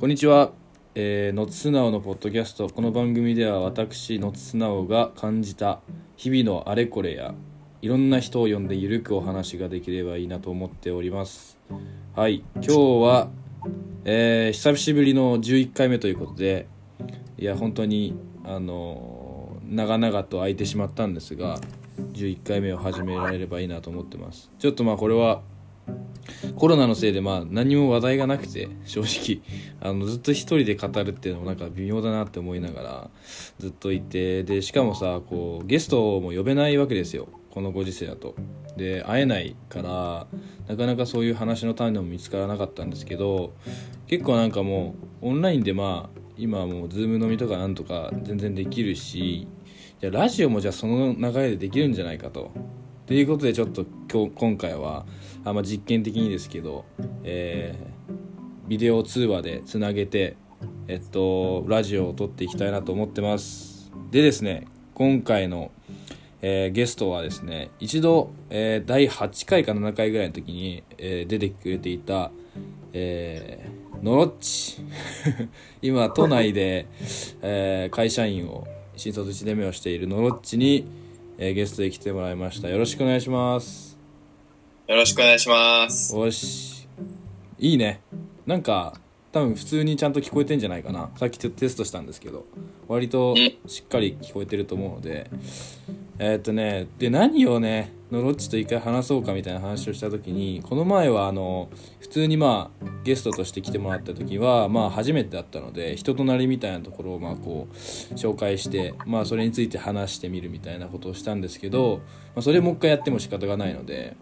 こんにちは、えー、のつすなおのポッドキャスト。この番組では私のつすなおが感じた日々のあれこれやいろんな人を呼んでゆるくお話ができればいいなと思っております。はい。今日は、えー、久しぶりの11回目ということでいや本当にあのー長々と空いてしまったんですが11回目を始められればいいなと思ってます。ちょっとまあこれはコロナのせいでまあ何も話題がなくて正直。あのずっと一人で語るっていうのもなんか微妙だなって思いながらずっといてでしかもさこうゲストも呼べないわけですよ。このご時世だと。で会えないからなかなかそういう話の種も見つからなかったんですけど結構なんかもうオンラインでまあ今はもうズーム飲みとかなんとか全然できるしじゃラジオもじゃあその流れでできるんじゃないかと。ということでちょっと今日今回はあ、ま、実験的にですけど、えービデオ通話でつなげて、えっと、ラジオを撮っていきたいなと思ってます。でですね、今回の、えーゲストはですね、一度、えー第8回か7回ぐらいの時に、え出てくれていた、えーノロッチ。今、都内で、え会社員を、新卒1年目をしているノロッチに、えーゲストで来てもらいました。よろしくお願いします。よろしくお願いします。よしいいねなんか多分普通にちゃんと聞こえてんじゃないかなさっきちょっとテストしたんですけど割としっかり聞こえてると思うのでえーっとねで何をねのロッチと一回話そうかみたいな話をした時にこの前はあの普通にまあゲストとして来てもらった時はまあ初めてだったので人となりみたいなところをまあこう紹介してまあそれについて話してみるみたいなことをしたんですけど、まあ、それもう一回やっても仕方がないので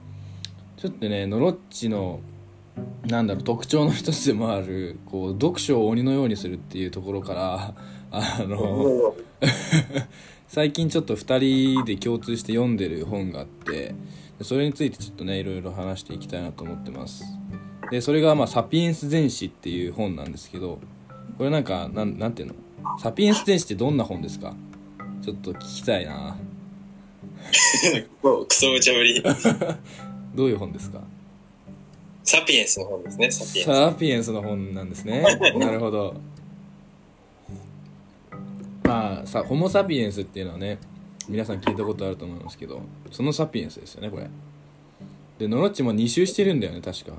ちょっとねノロッチのなんだろう特徴の一つでもあるこう読書を鬼のようにするっていうところからあの 最近ちょっと2人で共通して読んでる本があってでそれについてちょっとねいろいろ話していきたいなと思ってます。でそれがまあ「サピエンス全史」っていう本なんですけどこれなんかなんなんていうの？サピエンス全史ってどんな本ですか？ちょっと聞きたいな。クソ無茶ぶり。どういう本ですか？サピエンスの本ですね。サピエンスの本なんですね。なるほどまあさホモ・サピエンスっていうのはね皆さん聞いたことあると思いますけどそのサピエンスですよねこれ。でノロッチも2周してるんだよね確か。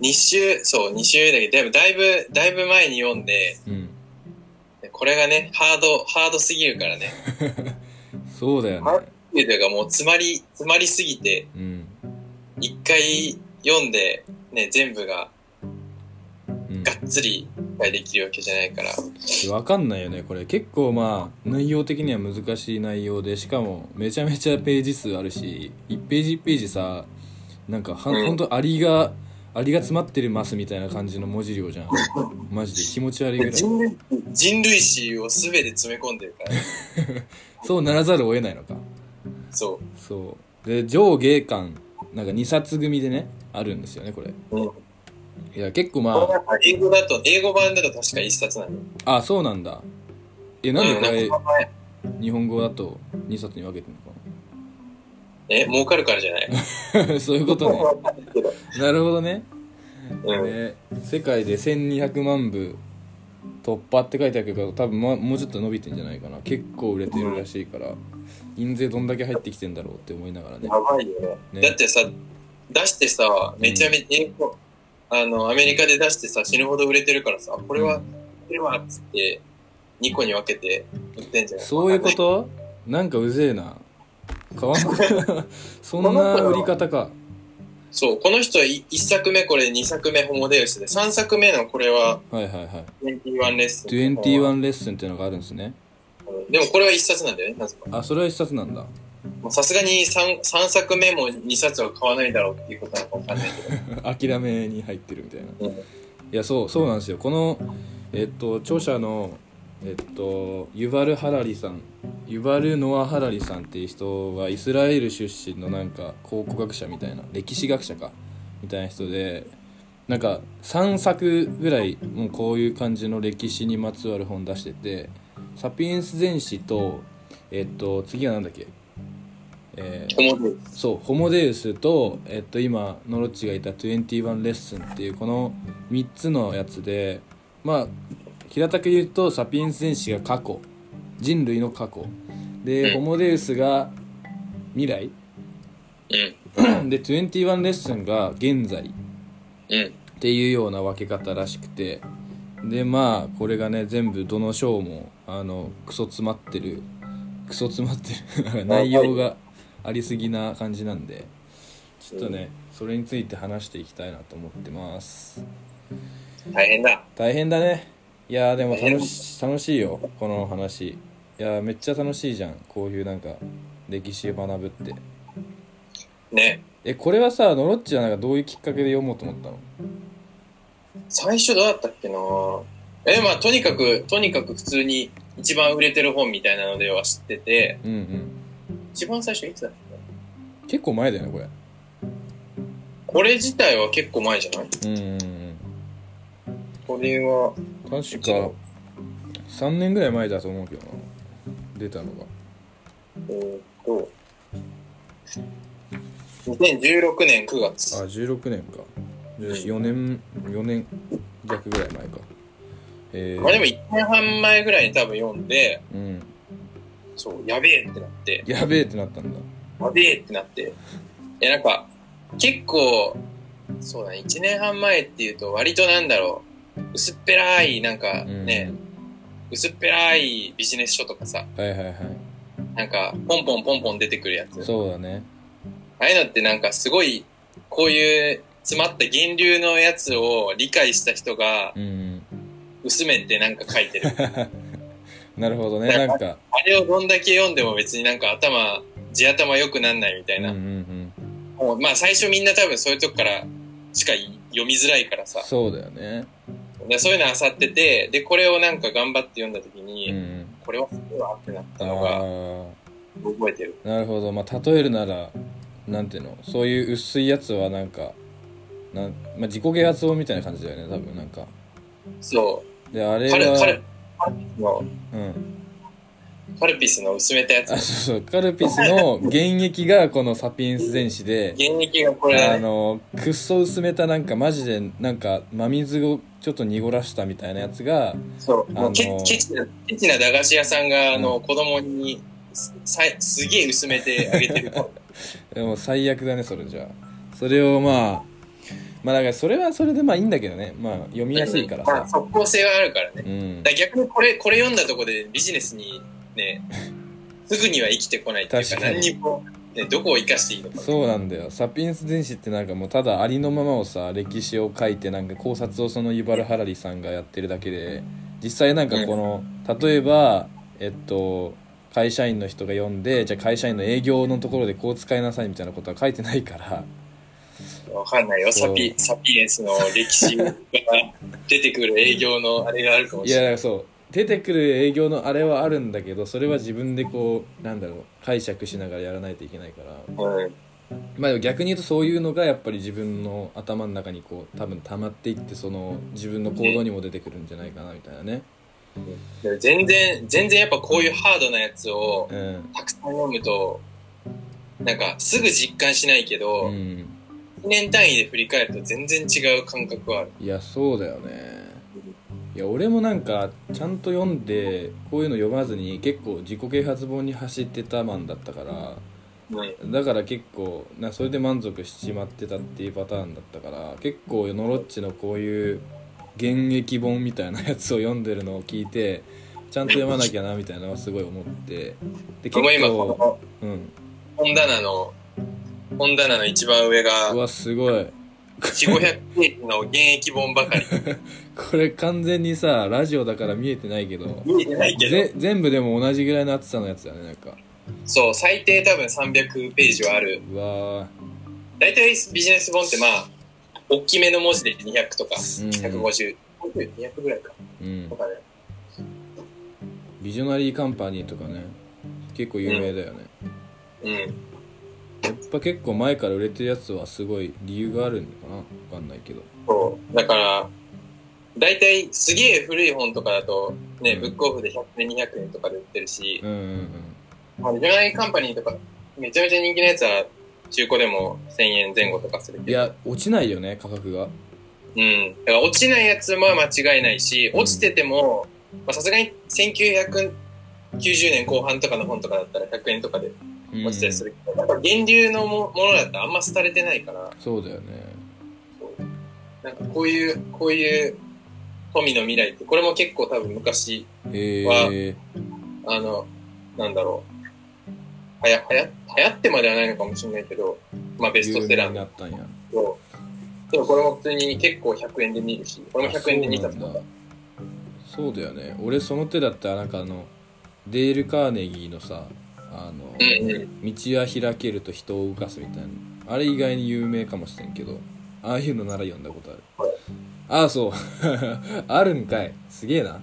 2週、そう、2週だけど、だいぶ、だいぶ前に読んで、うん。これがね、ハード、ハードすぎるからね。そうだよね。というかもう詰まり、詰まりすぎて、うん、一回読んで、ね、全部がうん。がっつり理解できるわけじゃないから。わかんないよねこれ。結構まあ内容的には難しい内容でしかもめちゃめちゃページ数あるし1ページ1ページさなんかは、うん。ほんとアリがアリが詰まってるますみたいな感じの文字量じゃん。マジで気持ち悪いぐらい。人類史を全て詰め込んでるから、ね、そうならざるを得ないのか。そう。そう。で上下巻なんか2冊組でねあるんですよねこれ。うん。いや結構まなんか英語だと、英語版だと確か一冊なの。ああそうなんだ。えなんでこれ日本語だと2冊に分けてるえ、儲かるからじゃない？の かそういうことね。なるほどね。うん。ね、世界で1200万部突破って書いてあるけど多分、ま、もうちょっと伸びてんじゃないかな。結構売れてるらしいから。印税どんだけ入ってきてんだろうって思いながらね。やばいよね。ね。だってさ、出してさ、めちゃめちゃ、英語、あの、アメリカで出してさ、死ぬほど売れてるからさ、これは、これは、っつって、2個に分けて売ってんじゃないそういうこと？なんかうぜえな。買わん そんな売り方か。そう、この人1作目これ、2作目ホモデウスで、3作目のこれははいはいはい。21レッスン。21レッスンっていうのがあるんですね。うん。でもこれは1冊なんだよね、なぜか。あそれは一冊なんださすがに 3, 3作目も2冊は買わないだろうっていうことなのかないけど。諦めに入ってるみたいな。うん。いやそうそうなんですよ。このえっと著者のえっとユバル・ハラリさん。ユバル・ノア・ハラリさんっていう人はイスラエル出身のなんか考古学者みたいな歴史学者か。みたいな人でなんか3作ぐらいもうこういう感じの歴史にまつわる本出してて「サピエンス全史」とえっと次はなんだっけ？えーホモデウそうホモデウスと、えっと、今ノロッチがいた21レッスンっていうこの3つのやつでまあ平たく言うとサピエンス戦士が過去。人類の過去。で、うん。ホモデウスが未来。うん。で21レッスンが現在。うん。っていうような分け方らしくて。でまあこれがね全部どの章もあのクソ詰まってる。クソ詰まってる。内容がありすぎな感じなんでちょっとねそれについて話していきたいなと思ってます。大変だ。大変だね。いやーでも楽し楽しいよこの話。いやーめっちゃ楽しいじゃんこういうなんか歴史を学ぶって。ね。えこれはさノロッチはなんかどういうきっかけで読もうと思ったの？最初どうだったっけなえ、まあ、とにかく、とにかく普通に一番売れてる本みたいなのでは知ってて、うんうん一番最初いつだっけ？結構前だよねこれ。これ自体は結構前じゃない？うんうんうん。これは、確か3年ぐらい前だと思うけどな。出たのが。えーっと、2016年9あ月。16年か。じゃあ4年4年弱ぐらい前か。えー、まあでも1年半前ぐらいに多分読んで、うんそう、やべえってなって、やべえってなったんだやべえってなって。いや、なんか、結構、そうだね、1年半前っていうと割となんだろう、薄っぺらい、なんかね、薄っぺらいビジネス書とかさ、はいはいはいなんか、ポンポンポンポン出てくるやつ。そうだねああいうのってなんかすごい、こういう詰まった源流のやつを理解した人がうん薄めてなんか書いてる。なるほどね。なんかあれをどんだけ読んでも別になんか頭、地頭良くなんないみたいな。うんうんうん。もうまあ最初みんな多分そういうとこからしか読みづらいからさ。そうだよね。でそういうの漁ってて、で、これをなんか頑張って読んだ時に、うんうん。これはすごいわってなったあのがあ覚えてる。なるほど。まあ例えるならなんていうの？そういう薄いやつはなんかなん、まあ、自己啓発本みたいな感じだよね多分なんか。そであれはカル、カルピスの、うんカルピスの薄めたやつあ。そうそうカルピスの原液がこのサピエンス全史で原液がこれだね。あのくっそ薄めたなんかマジでなんか真水をちょっと濁らしたみたいなやつがそう。あのもうケケチな、ケチな駄菓子屋さんが、あの、うん子供にすさいすげえ薄めてあげてる。でも最悪だねそれじゃあそれをまあまあだからそれはそれでまあいいんだけどね。まあ読みやすいからまあ、さ即効性はあるからね。うん。ら逆にこれ、これ読んだとこでビジネスにね、すぐには生きてこないっていうか、確かに。何にも、ね、どこを生かしていいのか。そうなんだよ。サピエンス全史ってなんかもうただありのままをさ歴史を書いてなんか考察をそのユバル・ハラリさんがやってるだけで実際なんかこの例えばえっと会社員の人が読んでじゃあ会社員の営業のところでこう使いなさいみたいなことは書いてないからわかんないよ。サピ、サピエンスの歴史が出てくる営業のあれがあるかもいしれない。やだからそう。出てくる営業のあれはあるんだけどそれは自分でこうなんだろう解釈しながらやらないといけないから。うん。まあ逆に言うとそういうのがやっぱり自分の頭の中にこう多分溜まっていってその自分の行動にも出てくるんじゃないかなみたいなね。全然、全然やっぱこういうハードなやつをうん。たくさん読むと、なんかすぐ実感しないけど、うん1年単位で振り返ると全然違う感覚はある。いやそうだよねいや俺もなんかちゃんと読んでこういうの読まずに結構自己啓発本に走ってたマンだったからうん。だから結構なそれで満足しちまってたっていうパターンだったから結構ノロッチのこういう現役本みたいなやつを読んでるのを聞いてちゃんと読まなきゃなみたいなのはすごい思ってで結僕も今構こうんの本棚の、本棚の一番上がう、わすごい4、500ページの現役本ばかり。これ完全にさラジオだから見えてないけど見えてないけど、ぜ全部でも同じぐらいの厚さのやつだねなんかそう、最低多分300ページはある。うわ大体ビジネス本ってまあ、大きめの文字で200とか、うん150、200ぐらいか。ーうんとかね。ビジョナリーカンパニーとかね結構有名だよね、うん。やっぱ結構前から売れてるやつはすごい理由があるのかなわかんないけど。そう。だから、大体すげえ古い本とかだと、ね、うん。ブックオフで100円、200円とかで売ってるし、うんうんまあ、ビジカンパニーとかめちゃめちゃ人気のやつは中古でも1000円前後とかするけど。いや落ちないよね価格が。うん。だから落ちないやつも間違いないし、うん。落ちてても、まあさすがに1990年後半とかの本とかだったら100円とかで落ちたりするけど、源流のもものだったらあんま廃れてないから、そうだよね。なんかこういう、こういう富の未来って、これも結構多分昔、へはえあの、なんだろう。はや、はや、流行ってまではないのかもしれないけど、まあベストセラー。のになったんや。と、でもこれも普通に結構100円で見るし、これも100円で2冊とか。そうだよね。俺その手だったらなんかあのデール・カーネギーのさあの、うんうん。道は開けると人を動かすみたいな。あれ意外に有名かもしれんけどああいうのなら読んだことある。ああそう。あるんかい。すげえな。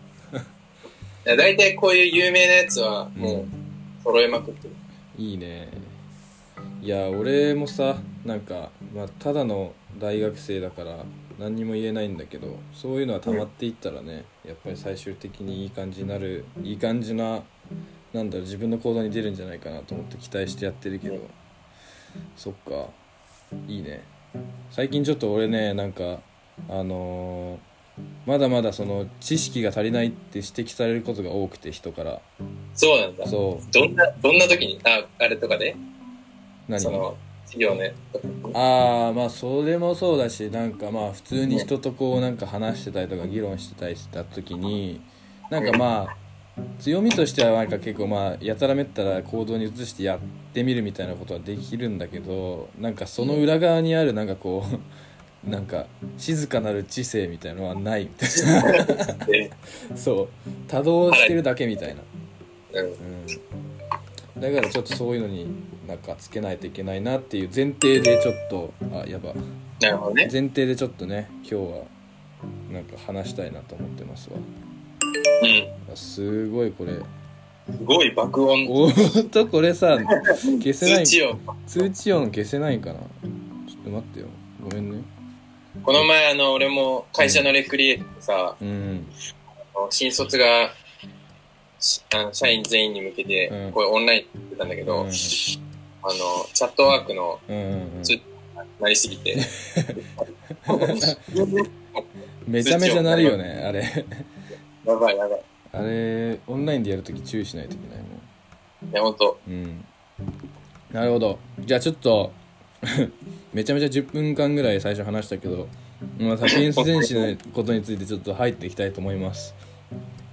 大体こういう有名なやつはもう揃えまくってる。いいね。いや俺もさなんか、まあ、ただの大学生だから何にも言えないんだけどそういうのは溜まっていったらねやっぱり最終的にいい感じになるいい感じななんだろう自分の行動に出るんじゃないかなと思って期待してやってるけど。そっか。いいね。最近ちょっと俺ねなんかあのーまだまだその知識が足りないって指摘されることが多くて人から。そうなんだ。そう。どんな、どんな時に、あ、あれとかで？何？その、授業ね。ああまあそれもそうだしなんかまあ普通に人とこうなんか話してたりとか議論してたりした時になんかまあ強みとしてはなんか結構まあやたらめったら行動に移してやってみるみたいなことはできるんだけどなんかその裏側にあるなんかこうなんか静かなる知性みたいのはないみたいでな。そう。多動してるだけみたいな。うん。うん。だからちょっとそういうのになんかつけないといけないなっていう前提でちょっとあやばなるほどね。前提でちょっとね今日はなんか話したいなと思ってますわうん。あすごいこれ。すごい爆音。おーっとこれさ消せない。通知音。通知音消せないかな。ちょっと待ってよ。ごめんね。この前、あの、俺も会社のレクリエイトでさ、うん。新卒が、しあの社員全員に向けてうん、これオンラインってたんだけど、うん。あの、チャットワークのうん。うんうんつなりすぎて、めちゃめちゃなるよねあれやばいやばい。あれオンラインでやるとき注意しないといけないもんいや、ほんと。うんなるほどじゃあちょっと めちゃめちゃ10分間ぐらい最初話したけど、まあ、サピエンスのことについてちょっと入っていきたいと思います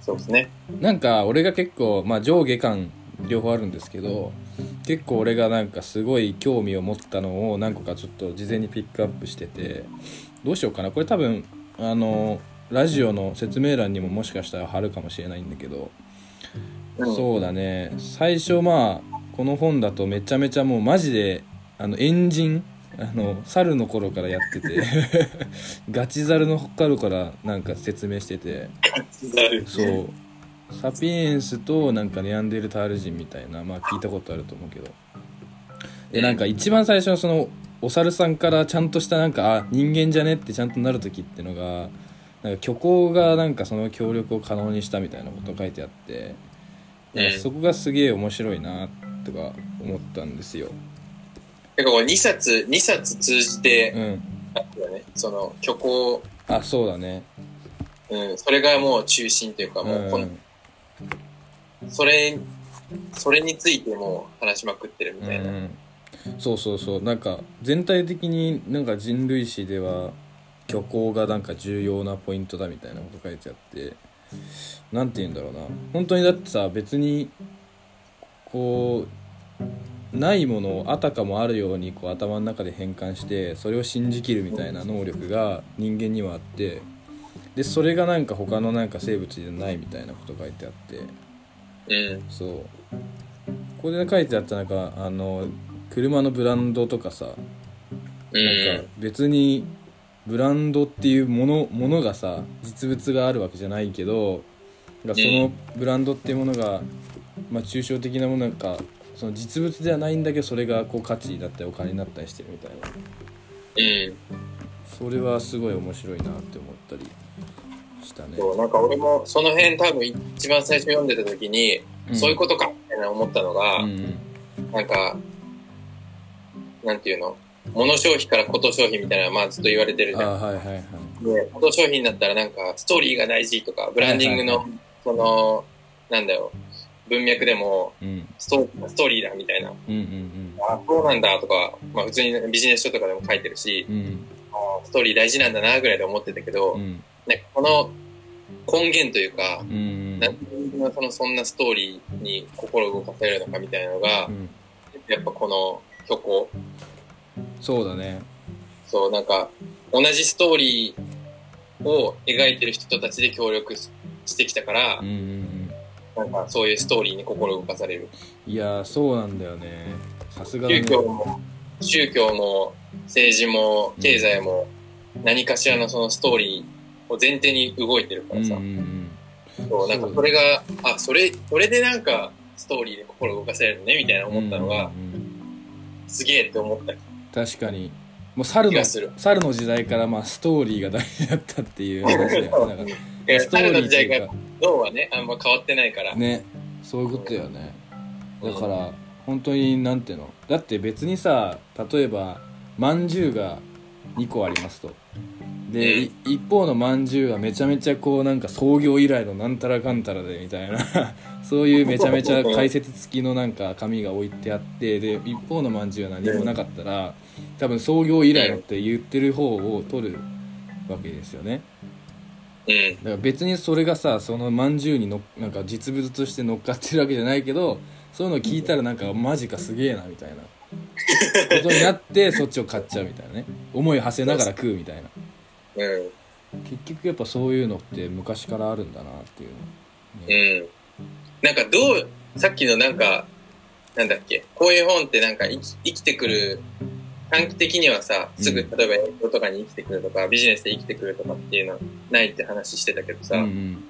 そうですね。なんか俺が結構、まあ、上下感両方あるんですけど結構俺がなんかすごい興味を持ったのを何個かちょっと事前にピックアップしててどうしようかなこれ多分あのラジオの説明欄にももしかしたら貼るかもしれないんだけど。うん。そうだね。最初まあこの本だとめちゃめちゃもうマジであのエンジンあの猿の頃からやってて ガチザルの頃からなんか説明してて。そう。サピエンスとなんかネアンデルタール人みたいなまあ聞いたことあると思うけど。でなんか一番最初のそのお猿さんからちゃんとしたなんかあ人間じゃねってちゃんとなる時ってのがなんか虚構がなんかその協力を可能にしたみたいなこと書いてあって、なんかうんそこがすげえ面白いなとか思ったんですよ。てかこれ2冊、2冊通じてう、ん。ね。その、虚構、あそうだね。うん、それがもう中心というか、もうこん、んそれ、それについてもう話しまくってるみたいな。うんそうそうそうなんか全体的になんか人類史では虚構がなんか重要なポイントだみたいなこと書いてあってなんて言うんだろうな本当にだってさ別にこうないものをあたかもあるようにこう頭の中で変換してそれを信じきるみたいな能力が人間にはあってでそれがなんか他のなんか生物じゃないみたいなこと書いてあってうん。そうここで書いてあったなんかあの車のブランドとかさうなんかん。別にブランドっていうものものがさ実物があるわけじゃないけどなんかそのブランドっていうものが、まあ、抽象的なものなんかその実物ではないんだけどそれがこう価値だったりお金になったりしてるみたいな。うん。それはすごい面白いなって思ったりしたね。そう、なんか俺もその辺多分一番最初読んでた時に、うん。そういうことかみたいな思ったのが、うんうん。なんか、なんていうの？物消費からこと消費みたいなのはまあずっと言われてるじゃん。あはいはいはい。で、こと商品だったらなんか、ストーリーが大事とか、ブランディングの、その、なんだよ、文脈でも、うん。ストストーリーだみたいな、うんうんあ、そうなんだとか、まあ普通にビジネス書とかでも書いてるし、ストーリー大事なんだなぐらいで思ってたけど、うん。なんかこの根源というかう、んなんでそのそんなストーリーに心を動かせるのかみたいなのがう、ん。やっぱこの虚構、そうだね。そう、なんか、同じストーリーを描いてる人たちで協力ししてきたからうんう、んなんかそういうストーリーに心動かされる。うんいやーそうなんだよね。さすがだ宗ね教も、宗教も政治も経済も何かしらのそのストーリーを前提に動いてるからさ、うんうんそうなんかそれが、あ、それ、それでなんかストーリーで心動かされるねみたいなうん思ったのが、うんうんすげえって思った確かに。もう猿の。猿の時代からまあストーリーが大事だったっていう話だよね。だかえらストー彼の時代から脳はね、あんま変わってないから。ね。そういうことだよね。だから本当になんていうの？だって別にさ例えばまんじゅうが2個ありますとで、い一方のまんじゅうはめちゃめちゃこうなんか創業以来のなんたらかんたらでみたいな。そういうめちゃめちゃ解説付きのなんか紙が置いてあってで一方のまんじゅうは何もなかったら多分創業以来のって言ってる方を取るわけですよね。うん。だから別にそれがさそのまんじゅうにのなんか実物として乗っかってるわけじゃないけどそういうの聞いたらなんかマジかすげえなみたいなことになってそっちを買っちゃうみたいなね。思いを馳せながら食うみたいなうん。結局やっぱそういうのって昔からあるんだなっていうの、ねうん。なんかどう、さっきのなんか、なんだっけ、こういう本ってなんか生き生きてくる、短期的にはさ、すぐうん。例えば営業とかに生きてくるとか、ビジネスで生きてくるとかっていうのはないって話してたけどさ、うんうん。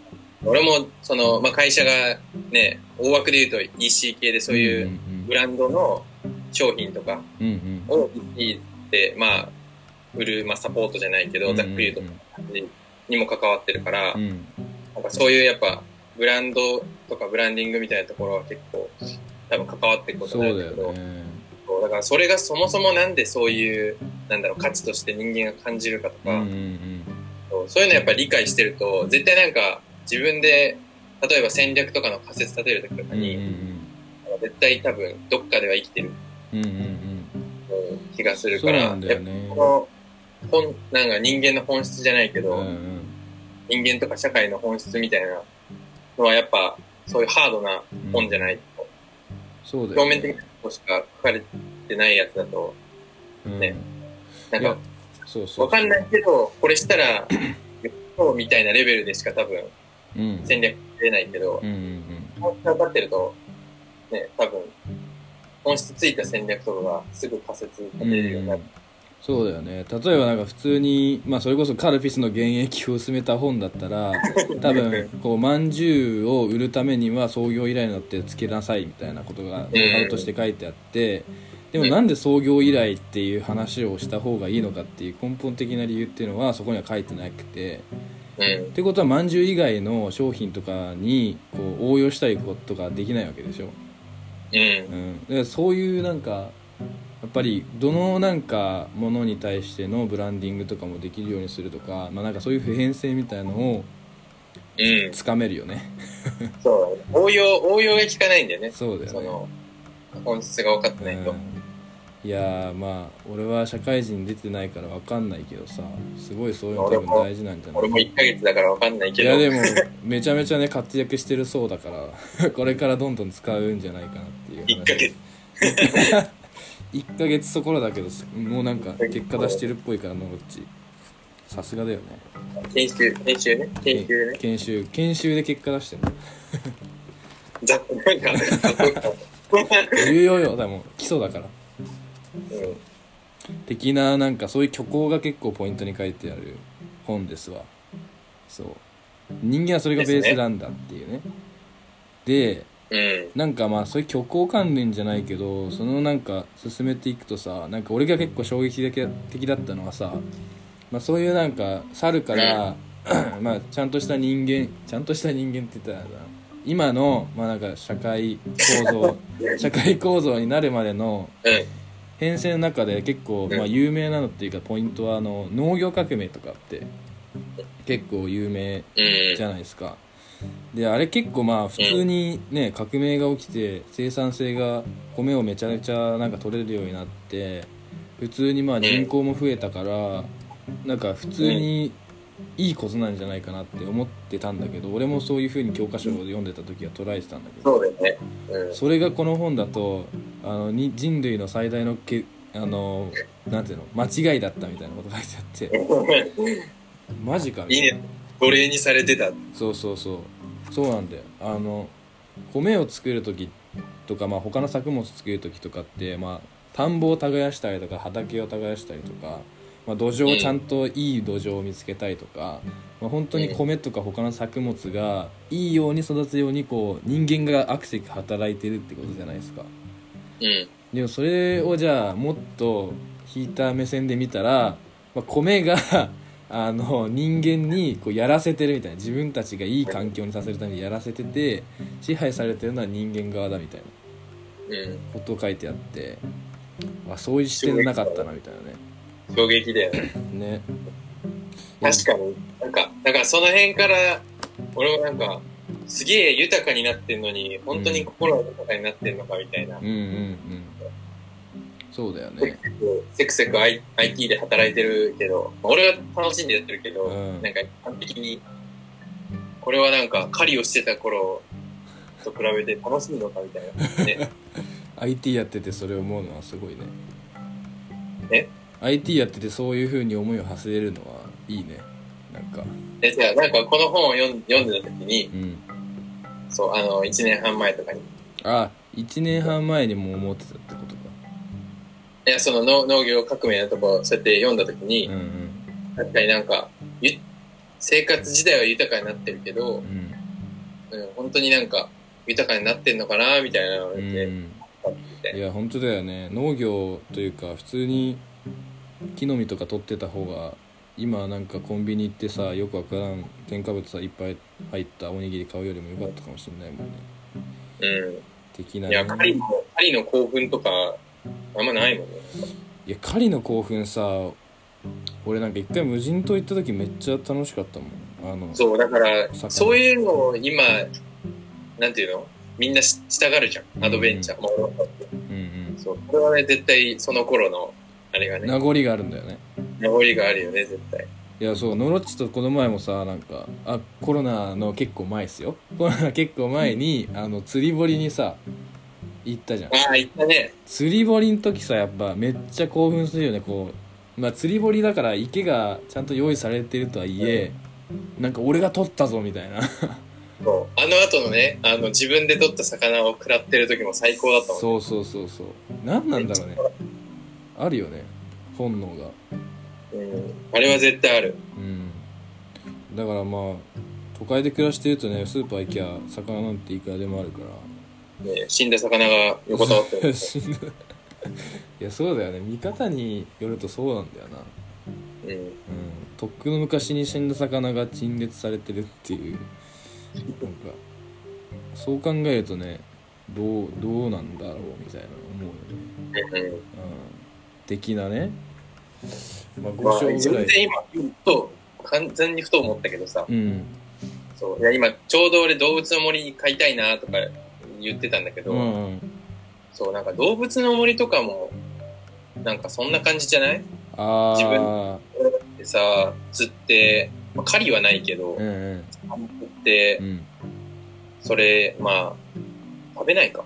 俺もその、まあ、会社がね、大枠で言うと EC 系でそういううんブランドの商品とかうんうん。を EC で、まあ、売る、まあ、サポートじゃないけど、ざっくり言うとにも関わってるから、なんかそういうやっぱ、ブランドとかブランディングみたいなところは結構、多分関わっていくことになるんだけど、だからそれがそもそもなんでそういう、なんだろう、価値として人間が感じるかとか、そういうのやっぱり理解してると、絶対なんか自分で、例えば戦略とかの仮説立てるときとかに、絶対多分どっかでは生きてる気がするから、やっぱこの本、なんか人間の本質じゃないけど、うんうん。人間とか社会の本質みたいなのはやっぱそういうハードな本じゃないと、そうだよね。表面的なことしか書かれてないやつだと、うん。ね。なんかそうそうわかんないけど、これしたら、そうみたいなレベルでしか多分うん。戦略出ないけどう、んうん本質分かってると、ね、多分、本質ついた戦略とかがすぐ仮説立てれるようになる。そうだよね。例えばなんか普通に、まあ、それこそカルピスの原液を薄めた本だったら 多分こうまんじゅうを売るためには創業以来のってつけなさいみたいなことがノウハウとして書いてあってでもなんで創業以来っていう話をした方がいいのかっていう根本的な理由っていうのはそこには書いてなくて。うんっ。てことはまんじゅう以外の商品とかにこう応用したいことができないわけでしょ。うん。うん、だからそういうなんかやっぱりどのなんかものに対してのブランディングとかもできるようにするとか,、まあ、なんかそういう普遍性みたいのをうん。つかめるよねそうだね。応用、応用が効かないんだよね。そうだよねその、本質が分かってないと。うんいやーまあ俺は社会人出てないから分かんないけどさすごいそういうの多分大事なんじゃない？俺も1ヶ月だから分かんないけど。いやでもめちゃめちゃね活躍してるそうだからこれからどんどん使うんじゃないかなっていう1ヶ月。1ヶ月そこらだけどもうなんか結果出してるっぽいから野口。さすがだよね。研修、研修ね？研修ね？研修研修で結果出してるの。ざっなんか、重要よ。でも基礎だから。うん。的ななんかそういう虚構が結構ポイントに書いてある本ですわ。そう。人間はそれがベースなんだっていうね。でうん。なんかまあそういう虚構関連じゃないけどそのなんか進めていくとさなんか俺が結構衝撃的的だったのはさ、まあ、そういうなんか猿から、まあちゃんとした人間ちゃんとした人間って言ったら今のまあなんか社会構造 社会構造になるまでのうん。編成の中で結構、まあ、有名なのっていうかポイントはあの農業革命とかって結構有名うん。じゃないですかであれ結構まあ普通にね革命が起きて生産性が米をめちゃめちゃなんか取れるようになって普通にまあ人口も増えたからなんか普通にいいことなんじゃないかなって思ってたんだけど俺もそういう風に教科書を読んでた時は捉えてたんだけどそうだよね。うん。それがこの本だとあのに人類の最大のけあのなんていうの間違いだったみたいなこと書いてあって マジかみたいないいね。奴隷にされてた。そうそうそうそうなんだよあの米を作る時とか、まあ、他の作物作る時とかって、まあ、田んぼを耕したりとか畑を耕したりとか、まあ、土壌をちゃんといい土壌を見つけたりとか、まあ、本当に米とか他の作物がいいように育つようにこう人間がアクセク働いてるってことじゃないですかうん。でもそれをじゃあもっと引いた目線で見たら、まあ、米があの人間にこうやらせてるみたいな自分たちがいい環境にさせるためにやらせてて支配されてるのは人間側だみたいなうん。ことを書いてあってあそういう視点なかったなみたいなね衝撃だよね。ね確かに。なんか、だからその辺から、俺もなんか、すげえ豊かになってんのに、本当に心が豊かになってんのかみたいな。うんうんうんそうだよね。せくせく IT で働いてるけど、俺は楽しんでやってるけど、うん。なんか完璧に、これはなんか狩りをしてた頃と比べて楽しいのかみたいな。ね、IT やっててそれを思うのはすごいね。え？IT やっててそういうふうに思いを馳せれるのはいいね。なんか。で、じゃあなんかこの本を読ん読んでた時に、うん。そう、あの、1年半前とかに、あ1年半前にも思ってたってことかいや、その農農業革命のとこ、そうやって読んだ時にうん、うん。確かになんか、ゆ生活自体は豊かになってるけど、うん。うん、本当になんか、豊かになってんのかなみたいなのをうんていや本当だよね。農業というか普通に木の実とか取ってた方が今なんかコンビニ行ってさよくわからん添加物さいっぱい入ったおにぎり買うよりもよかったかもしれないもんね。うん。的ないねや、狩りの、狩りの興奮とか、あんまないもんね。いや狩りの興奮さ俺なんか一回無人島行った時めっちゃ楽しかったもんあのそう、だから、魚そういうのを今、なんていうの？みんなししたがるじゃん。アドベンチャー。もううんそう。これはね、絶対その頃の、あれがね、うん名残があるんだよね名残があるよね、絶対。いやそうノロッチとこの前もさなんかあコロナの結構前ですよコロナ結構前にあの釣り堀にさ行ったじゃんああ、言ったね。釣り堀の時さやっぱめっちゃ興奮するよねこうまあ釣り堀だから池がちゃんと用意されてるとはいえなんか俺が取ったぞみたいなそう。あの後のね、あの、自分で取った魚を食らってる時も最高だったもんね。そうそうそうそう何なんだろうねあるよね本能がうん。あれは絶対ある。うんだからまあ都会で暮らしてるとねスーパー行きゃ魚なんていくらでもあるからね、死んだ魚が横たわってる。いやそうだよね見方によるとそうなんだよなうん。うんとっくの昔に死んだ魚が陳列されてるっていうなんかそう考えるとねどうどうなんだろうみたいな思うよねうん。うん的なねまあまあ、5全章ぐらい然今、ふと、完全にふと思ったけどさ、うんそう。いや、今、ちょうど俺動物の森買いたいなとか言ってたんだけど、うんうん。そう、なんか動物の森とかも、なんかそんな感じじゃない？あ自あでさ、釣って、まあ、狩りはないけど、うんうん。釣ってう、ん。それ、まあ、食べないか？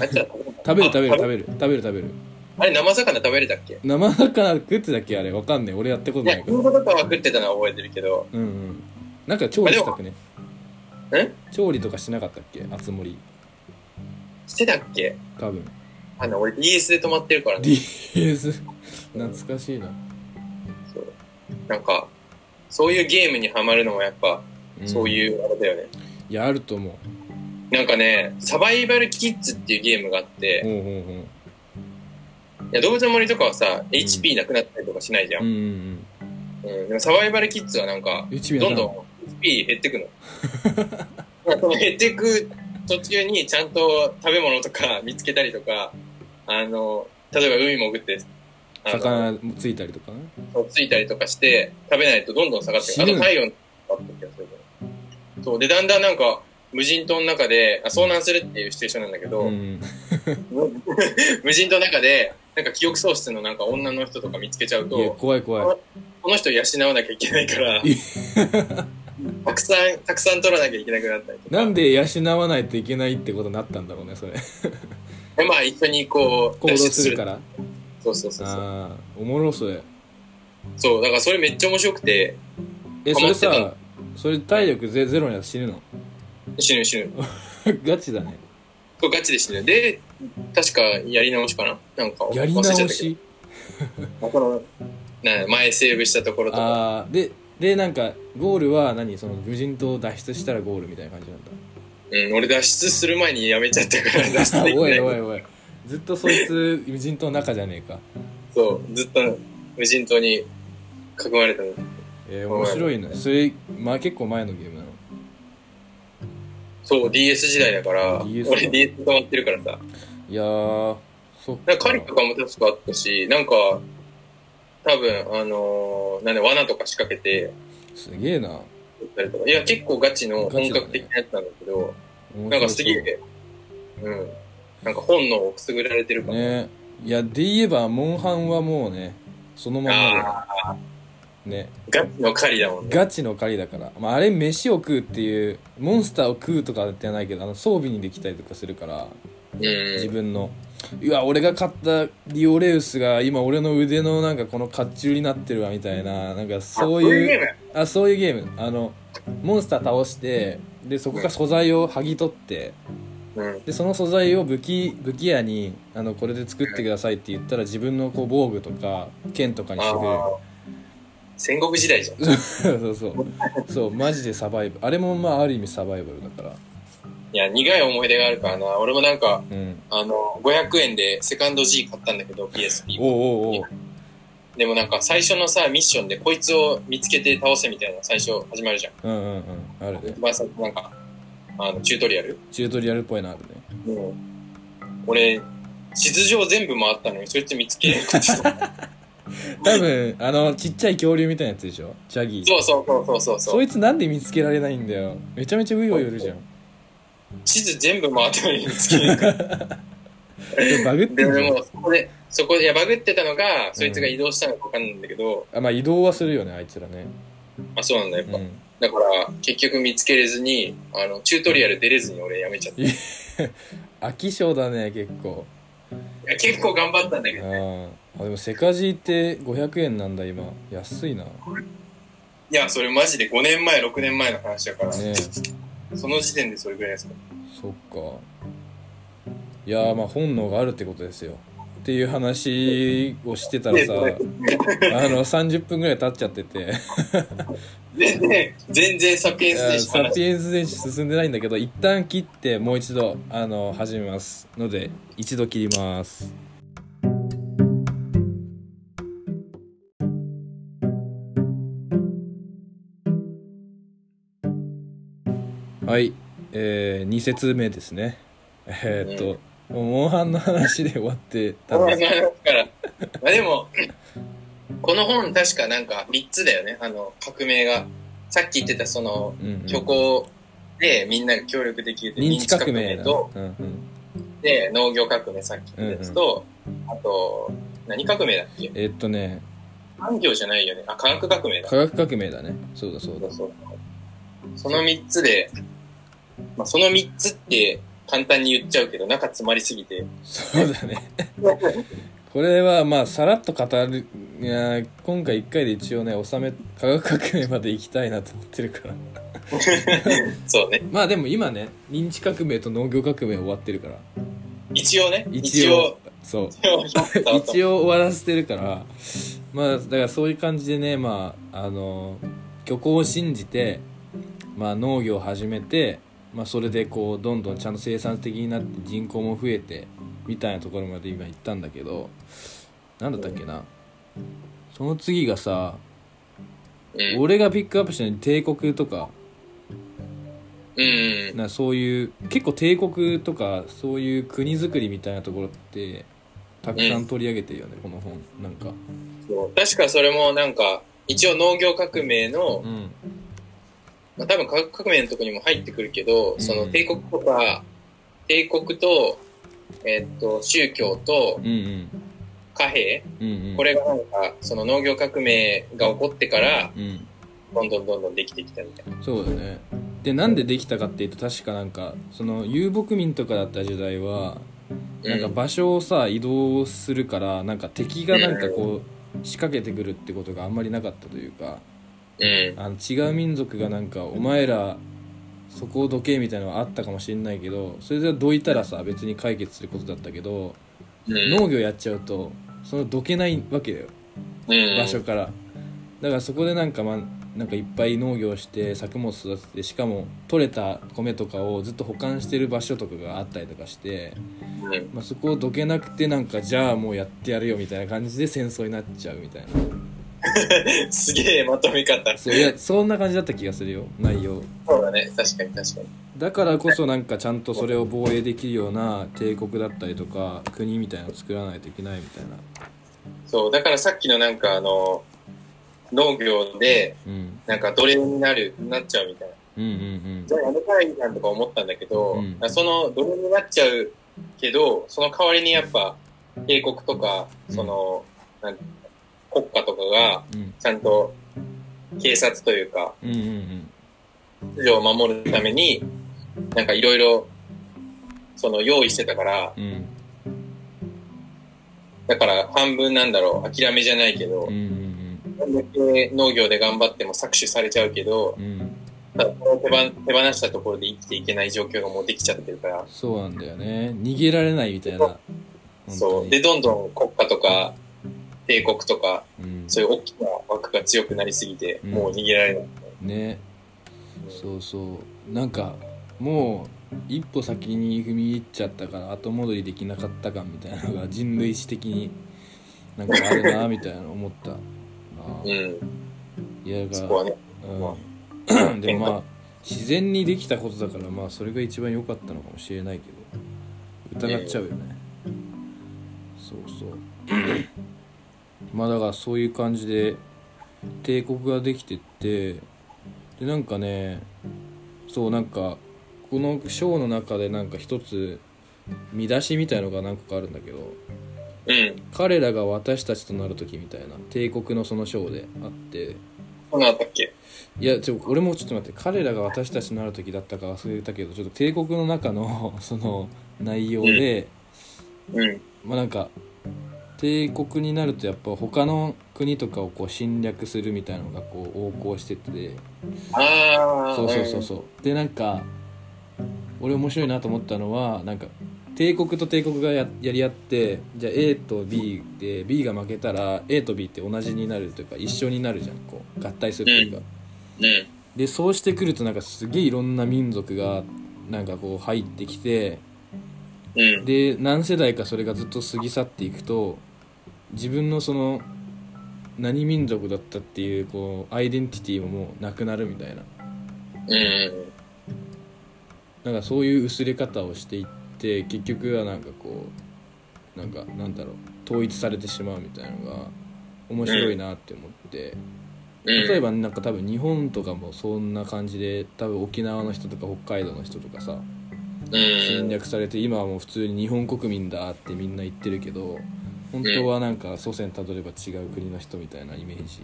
あいつら食べる 食べる食べるあ食べる？食べる。食べるあれ、生魚食べれたっけ？い生魚食ってたっけ？あれわかんねえ。俺やったことなや、いから。リンゴとかは食ってたのは覚えてるけど、うんうん。なんか調理したくね？え？調理とかしなかったっけ？あつ森してたっけ？多分。あの、俺 DS で止まってるからね。DS 懐かしいな、そう。なんか、そういうゲームにはまるのもやっぱ、ん。そういうあれだよね。いやあると思う。なんかね、サバイバルキッズっていうゲームがあって、ほうほうほいや動物の森とかはさ、HP なくなったりとかしないじゃ。ううんんうん。うん、でもサバイバルキッズはなんか、うんどんどん HP 減ってくの。減っていく途中にちゃんと食べ物とか 見つけたりとか、あの、例えば海潜って、魚ついたりとか？ねそうついたりとかして、食べないとどんどん下がってくる。あと体温があった気がする。そう。で、だんだんなんか、無人島の中で、あ遭難するっていうシチュエーションなんだけど、うん 無人島の中で、なんか記憶喪失のなんか女の人とか見つけちゃうと、怖い怖いこの人養わなきゃいけないから、たくさん、たくさん取らなきゃいけなくなったりとか。なんで養わないといけないってことになったんだろうねそれでまあ一緒にこう、行動するからそうそうそうそう。ああおもろそれそう、だからそれめっちゃ面白くて、えそれさそれ体力ゼゼロになって死ぬの？死ぬ死ぬ。ガチだねこれガチで死ぬ。で、確かやり直しかななんかやり直し？ど。このな前セーブしたところとか。ああででなんかゴールは何？その無人島を脱出したらゴールみたいな感じなんだ。うん、俺脱出する前にやめちゃったから 脱出できおない。い。おいおいずっとそいつ無人島の中じゃねえか。そう、ずっと無人島に囲まれたの。えー、面白いねそれ、まあ、結構前のゲームなの。そう、DS 時代だから、DS 俺 DS 止まってるからさ。いやーそっなんかカリとかも確かあったし、なんか、多分、あのーなんで罠とか仕掛けて、すげえな。いや、結構ガチの本格的なやつなんだけど、なんかすげえ、うん。なんか本能をくすぐられてるから。ねいやで言えばモンハンはもうねそのままでねガチの狩りだもんね。ガチの狩りだから、まあ、あれ飯を食うっていうモンスターを食うとかってはないけどあの装備にできたりとかするから自うん。分のうわ俺が買ったリオレウスが今俺の腕のなんかこの甲冑になってるわみたいななんかそういうゲーム？あそういうゲームあのモンスター倒してでそこから素材を剥ぎ取ってうん。でその素材を武器武器屋にあのこれで作ってくださいって言ったら自分のこう防具とか剣とかにしてくれる。戦国時代じゃん。そうそうそうマジでサバイバルあれもまあある意味サバイバルだからいや、苦い思い出があるからな。俺もなんか、うんあの、500円でセカンド G 買ったんだけど、PSP。おうおうでもなんか最初のさ、ミッションでこいつを見つけて倒せみたいな最初始まるじゃん。うんうんうんあるね一番最初なんか、あの、チュートリアル？チュートリアルっぽいのあるねうん。俺、地図上全部回ったのに、そいつ見つけなくてさ 多分あのちっちゃい恐竜みたいなやつでしょ？チャギーそうそうそうそうそうそう。そいつなんで見つけられないんだよめちゃめちゃウヨウヨいるじゃん地図全部回ったのに見つけなくて。で バグってで、もうそこで、そこで、いや、バグってたのが、そいつが移動したのかわかんないんだけど、あまあ移動はするよねあいつらね。あ、そうなんだ、やっぱ。うん。だから、結局見つけれずに、あの、チュートリアル出れずに俺やめちゃった。い 飽き性だね結構。や結構頑張ったんだけど、ああでもセカジーって500円なんだ今。安いな。ねいや、それマジで5年前、6年前の話だから、その時点でそれぐらいですか。そっか。いやーまあ本能があるってことですよ。っていう話をしてたらさ あの30分ぐらい経っちゃってて。全然、全然サピエンスでしサピエンス電子進んでないんだけど一旦切ってもう一度あの始めます。ので一度切りますはいえー、2節目ですね。えー、っと、もうモンハンの話で終わってたんだです。から、まあでも、この本確かなんか3つだよね、あの、革命が。さっき言ってたその、うんうん。虚構でみんなが協力できる認知革命だ。と、うんうん。で、農業革命さっき言ったやつと、あと、何革命だっけ？えーっとね。産業じゃないよね。あ、科学革命だ。科学革命だね。そうだそうだ。そうその3つで、まあ、その3つって簡単に言っちゃうけど、中詰まりすぎて。そうだねこれはまあさらっと語るいや今回1回で一応ね収め科学革命まで行きたいなと思ってるからそうね。まあでも今ね認知革命と農業革命終わってるから一応ね。一応そう一応。終わらせてるからまあだからそういう感じでねまああの虚構を信じて、まあ、農業を始めて、まあ、それでこうどんどんちゃんと生産的になって人口も増えてみたいなところまで今行ったんだけどなんだったっけな？その次がさうん。俺がピックアップしたのに帝国とか。うん。なそういう結構帝国とかそういう国づくりみたいなところってたくさん取り上げてるよね、この本。なんか。そう。確かそれもなんか、一応農業革命のう、んまあ、多分科学革命のとこにも入ってくるけど、ん。その帝国とか、帝国と、えっと、宗教と貨幣、うんうん。これがなんか、その農業革命が起こってから、うん。どんどんどんどんできてきたみたいな。そうだね。でなんでできたかっていうと確かなんかその遊牧民とかだった時代はなんか場所をさ移動するからなんか敵がなんかこう仕掛けてくるってことがあんまりなかったというかうん。あの違う民族がなんかお前らそこをどけみたいなのはあったかもしれないけどそれでどいたらさ別に解決することだったけどうん。農業やっちゃうとそのどけないわけだようん場所からだからそこでなんかまあなんかいっぱい農業して作物育ててしかも取れた米とかをずっと保管してる場所とかがあったりとかして、うん。まあ、そこをどけなくてなんかじゃあもうやってやるよみたいな感じで戦争になっちゃうみたいな すげえまとめ方。そういやそんな感じだった気がするよ内容そうだね。確かに確かに。だからこそなんかちゃんとそれを防衛できるような帝国だったりとか国みたいなのを作らないといけないみたいなそう、だからさっきのなんかあの、農業で、うんなんか奴隷になる、なっちゃうみたいな。うんうんじゃあやめたらいいじゃんとか思ったんだけど、うんその奴隷になっちゃうけど、その代わりにやっぱ、帝国とか、うんその、なん国家とかが、うん。ちゃんと警察というか、秩序を守るために、なんかいろいろ、その用意してたから、うん。うんだから半分なんだろう、諦めじゃないけど農業で頑張っても搾取されちゃうけど、うん。手放手放したところで生きていけない状況がもうできちゃってるから、そうなんだよね。逃げられないみたいな。そう。にで、どんどん国家とか、帝国とか、うん。そういう大きな枠が強くなりすぎて、うん。もう逃げられない。ね。そうそう。なんかもう一歩先に踏み入っちゃったから後戻りできなかった感みたいなのが人類史的になんかあるなみたいなの思ったな。うん。いやだかそこはね。ら、うん、でもまあ自然にできたことだからまあそれが一番良かったのかもしれないけど疑っちゃうよね、そうそうまあだからそういう感じで帝国ができてってでなんかねそうなんかこの章の中でなんか一つ見出しみたいのが何個かあるんだけどうん。彼らが私たちとなる時みたいな帝国のその章であってそんなんあったっけ？いやちょ俺もちょっと待って彼らが私たちとなる時だったか忘れたけどちょっと帝国の中のその内容で、うん。まあなんか帝国になるとやっぱ他の国とかをこう侵略するみたいなのがこう横行してて。そうそうそうそうでなんか俺面白いなと思ったのはなんか帝国と帝国がややり合ってじゃあ A と B で B が負けたら A と B って同じになるというか一緒になるじゃんこう合体するというか。でそうしてくるとなんかすげえいろんな民族がなんかこう入ってきてうん。で何世代かそれがずっと過ぎ去っていくと自分のその何民族だったっていうこうアイデンティティももうなくなるみたいなうん。なんかそういう薄れ方をしていって結局はなんかこうなんかなんだろう統一されてしまうみたいなのが面白いなって思って、うん。例えばなんか多分日本とかもそんな感じで多分沖縄の人とか北海道の人とかさ侵うん。略されて今はもう普通に日本国民だってみんな言ってるけど本当はなんか祖先たどれば違う国の人みたいなイメージ、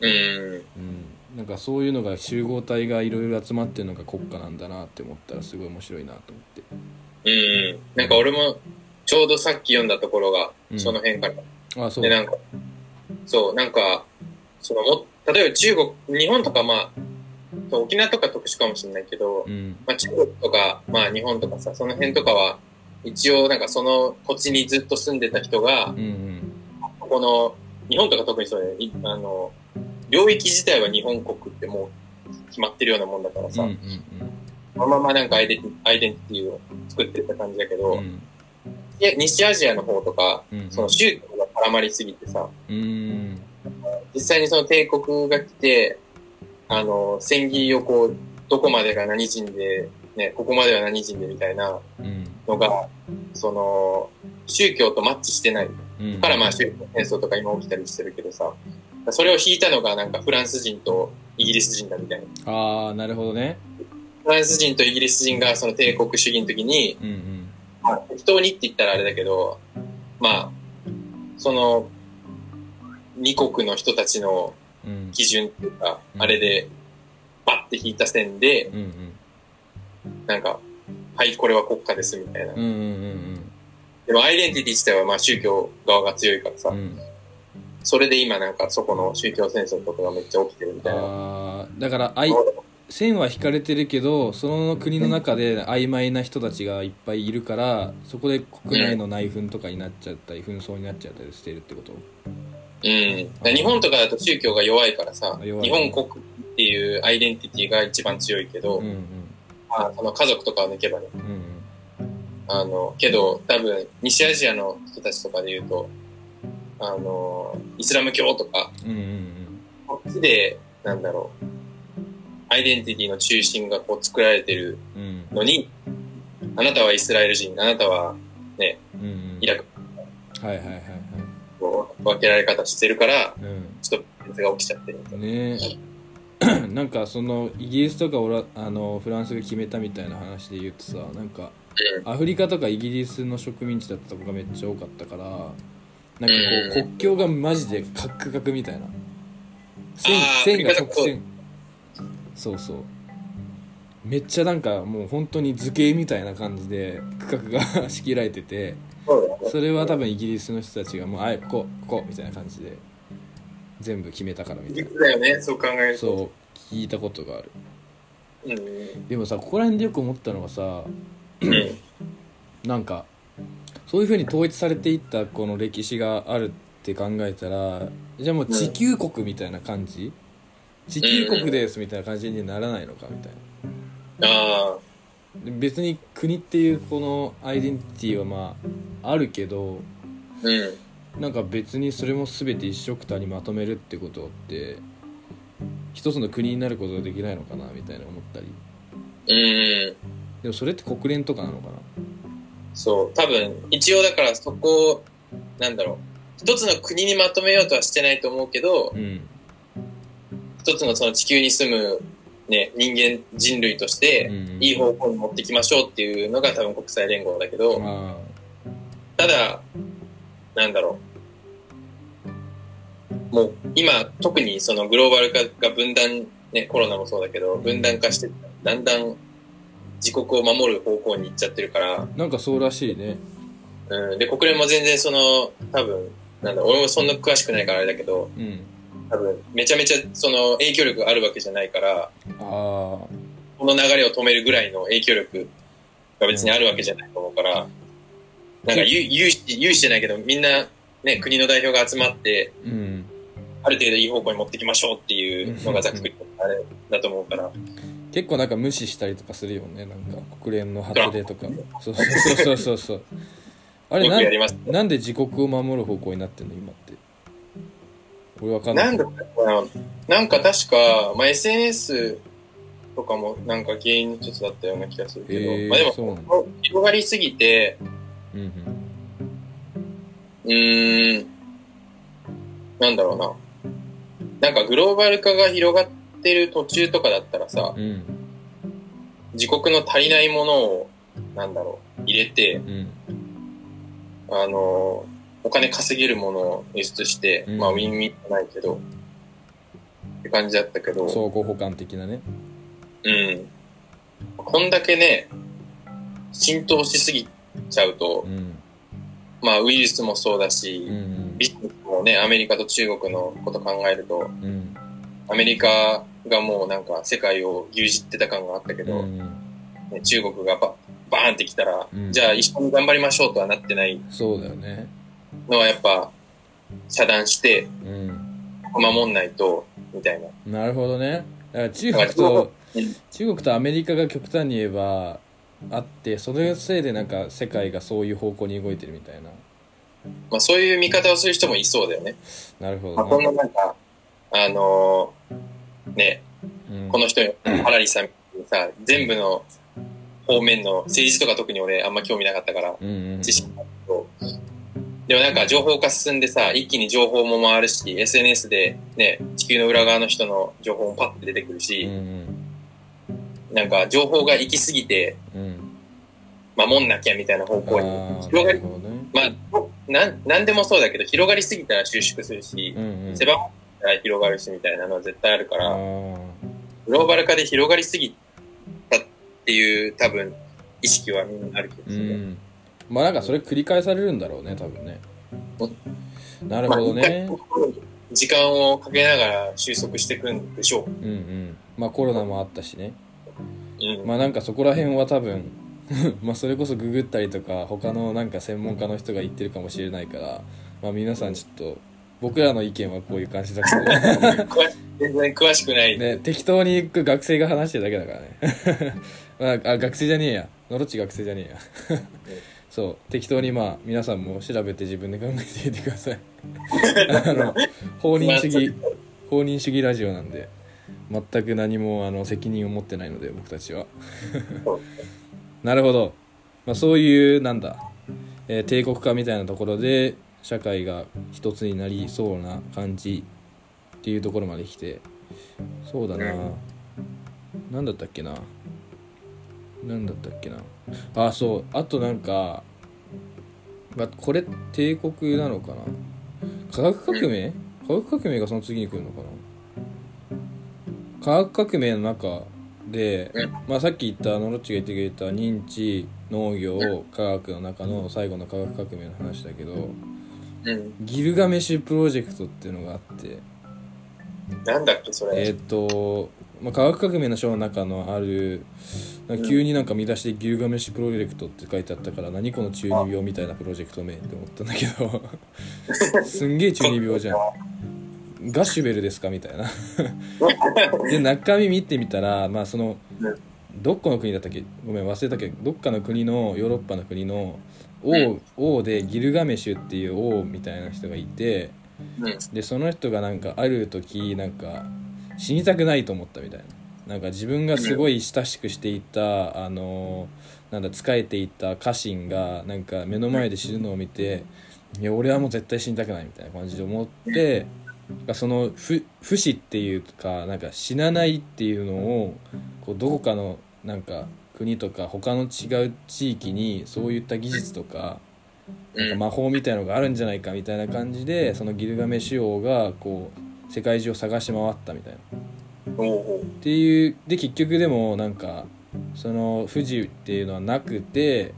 うん。うん、なんかそういうのが集合体がいろいろ集まってるのが国家なんだなって思ったらすごい面白いなと思ってうん。なんか俺も、ちょうどさっき読んだところがう、んその辺から。あそうで、なんか、そう、なんか、そのも、例えば中国、日本とかまあ、沖縄とか特殊かもしれないけど、うんまあ中国とか、まあ日本とかさ、その辺とかは、一応なんかその土地にずっと住んでた人がうんう、ん。ここの、日本とか特にそうあの、領域自体は日本国ってもう決まってるようなもんだからさ、うんうんそのままなんかアイデンティアイデンティティを作ってた感じだけど、うんで西アジアの方とか、うんその宗教が絡まりすぎてさ、うん実際にその帝国が来て、あの、戦技をこう、どこまでが何人で、ね、ここまでは何人でみたいな、うん。のが、その、宗教とマッチしてない。うん。から、まあ宗教戦争とか今起きたりしてるけどさ、それを引いたのがなんかフランス人とイギリス人だみたいな。ああなるほどね。フランス人とイギリス人がその帝国主義の時に、うんうん。まあ、適当にって言ったらあれだけど、まあ、その、二国の人たちのうん。基準っていうか、うん。あれで、バッて引いた線で、うんうんなんか、はい、これは国家ですみたいな。うんうんうんでもアイデンティティ自体はまあ宗教側が強いからさ、うんうんそれで今なんかそこの宗教戦争とかがめっちゃ起きてるみたいな。だからあい線は引かれてるけどその国の中で曖昧な人たちがいっぱいいるからそこで国内の内紛とかになっちゃったり紛争になっちゃったりしてるってこと？うん。日本とかだと宗教が弱いからさ、日本国っていうアイデンティティが一番強いけど、うんうんまあ、その家族とかを抜けばね、うんうん。あの、けど多分西アジアの人たちとかで言うと、あの、イスラム教とか、こっちで、なんだろう、アイデンティティの中心がこう作られてるうん。うんのに、あなたはイスラエル人、あなたはうんうん。イラク。はいはいはいはい。こう分けられ方してるから、うん。ちょっと別が起きちゃってるみたいな。ねえ なんかそのイギリスとかオラあのフランスが決めたみたいな話で言うとさなんかアフリカとかイギリスの植民地だったとこがめっちゃ多かったからなんかこううん。国境がマジでカックカクみたいな。線線が直線。そうそう。めっちゃなんかもう本当に図形みたいな感じで区画が 仕切られててそれは多分イギリスの人たちがもうあいここここみたいな感じで全部決めたからみたいな実だよね、そう考えると。そう聞いたことがあるうん。でもさここら辺でよく思ったのがさうん。なんかそういうふうに統一されていったこの歴史があるって考えたらじゃあもう地球国みたいな感じ、地球国ですみたいな感じにならないのかみたいなああ。で別に国っていうこのアイデンティティはまああるけどうん。なんか別にそれも全て一緒くたにまとめるってことって一つの国になることができないのかなみたいな思ったりうん。でもそれって国連とかなのかな？そう。多分、一応だからそこを、なんだろう。一つの国にまとめようとはしてないと思うけど、うん一つのその地球に住む、ね、人間、人類として、うんいい方向に持ってきましょうっていうのが多分国際連合だけど、あただ、なんだろう。もう今、特にそのグローバル化が分断、ね、コロナもそうだけど、分断化して、だんだん自国を守る方向に行っちゃってるから、あなんかそうらしいね。うん、で、国連も全然その、多分、なんだ、俺もそんな詳しくないからあれだけど、うん。多分、めちゃめちゃその影響力があるわけじゃないから、ああこの流れを止めるぐらいの影響力が別にあるわけじゃないと思うから、なんか有有志、有志じゃないけど、みんな、ね、国の代表が集まって、うん。ある程度いい方向に持ってきましょうっていうのがざっくりとあれだと思うから、結構なんか無視したりとかするよねなんか国連の発令とか。そう。そうそうそうそうあれな。なんで自国を守る方向になってんの今って。俺わかんない。なんかななんか確か、まあ、SNS とかもなんか原因の一つだったような気がするけど、えーまあでも、広がりすぎて、うんうん。うーん、なんだろうな。なんかグローバル化が広がってる途中とかだったらさ、うん自国の足りないものを、なんだろう、入れて、うんあの、お金稼げるものを輸出して、うん。まあウィンウィンじゃないけど、って感じだったけど、相互補完的なね。うん。こんだけね、浸透しすぎちゃうと。う、ん。まあウイルスもそうだし、うん。ビジネスもね、アメリカと中国のこと考えると、うん。アメリカがもうなんか世界を牛耳ってた感があったけど、うん。ね中国がババーンってきたら、うん。じゃあ一緒に頑張りましょうとはなってない。そうだよね。のはやっぱ遮断してうん。守んないと、みたいな。なるほどね。だから中国とうん。中国とアメリカが極端に言えばあってそれのせいでなんか世界がそういう方向に動いてるみたいな。まあそういう見方をする人もいそうだよね。なるほまあこんななんか、あのーね、うん。この人、ハラリさんにさ、全部の方面の政治とか特に俺あんま興味なかったから、うんうん知識ないけど、でもなんか情報化進んでさ、一気に情報も回るし、SNS でね、地球の裏側の人の情報もパッて出てくるうんし、うんなんか情報が行き過ぎてうん。守んなきゃみたいな方向に広がりまあ、なん、でもそうだけど、広がりすぎたら収縮するし狭まったら広がるしみたいなのは絶対あるかあら、ー。グローバル化で広がりすぎたっていう多分意識はみんなあるけど、うん。まあなんかそれ繰り返されるんだろうね多分ね。なるほどね。時間をかけながら収束していくんでしょうんうん。まあコロナもあったしね。まあなんかそこら辺は多分 まあそれこそググったりとか他のなんか専門家の人が言ってるかもしれないからまあ皆さんちょっと僕らの意見はこういう感じだけど 全然詳しくない。ね適当に学生が話してるだけだからね。まああ学生じゃねえや。のろっち学生じゃねえや。そう。適当にまあ皆さんも調べて自分で考えてみてください。あの放任主義放任主義ラジオなんで全く何もあの責任を持ってないので僕たちは。なるほど、まあ、そういうなんだ、えー帝国化みたいなところで社会が一つになりそうな感じっていうところまで来て。そうだな、なんだったっけな。なんだったっけな。あそう。あとなんか、まあ、これ帝国なのかな。科学革命？科学革命がその次に来るのかな科学革命の中で、うん。まあ、さっき言ったノロッチが言ってくれた認知農業科学の中の最後の科学革命の話だけどうん。ギルガメシュプロジェクトっていうのがあって。なんだっけ、それ。えーっと、まあ、科学革命の書の中のある急になんか見出しでギルガメッシュプロジェクトって書いてあったから何この中二病みたいなプロジェクト名って思ったんだけど。すんげえ中二病じゃんガッシュベルですかみたいな。で中身見てみたらまあそのうん。どっかの国だったっけ？ごめん忘れたけどどっかの国のヨーロッパの国の王,、うん。王でギルガメシュっていう王みたいな人がいてうん。でその人がなんかある時なんか死にたくないと思ったみたいな。なんか自分がすごい親しくしていたあのなんだ仕えていた家臣がなんか目の前で死ぬのを見ていや俺はもう絶対死にたくないみたいな感じで思ってその不不死っていうかなんか死なないっていうのをこうどこかのなんか国とか他の違う地域にそういった技術とかなんか魔法みたいのがあるんじゃないかみたいな感じでそのギルガメシュ王がこう世界中を探し回ったみたいな。っていうで結局でもなんかその不自由っていうのはなくて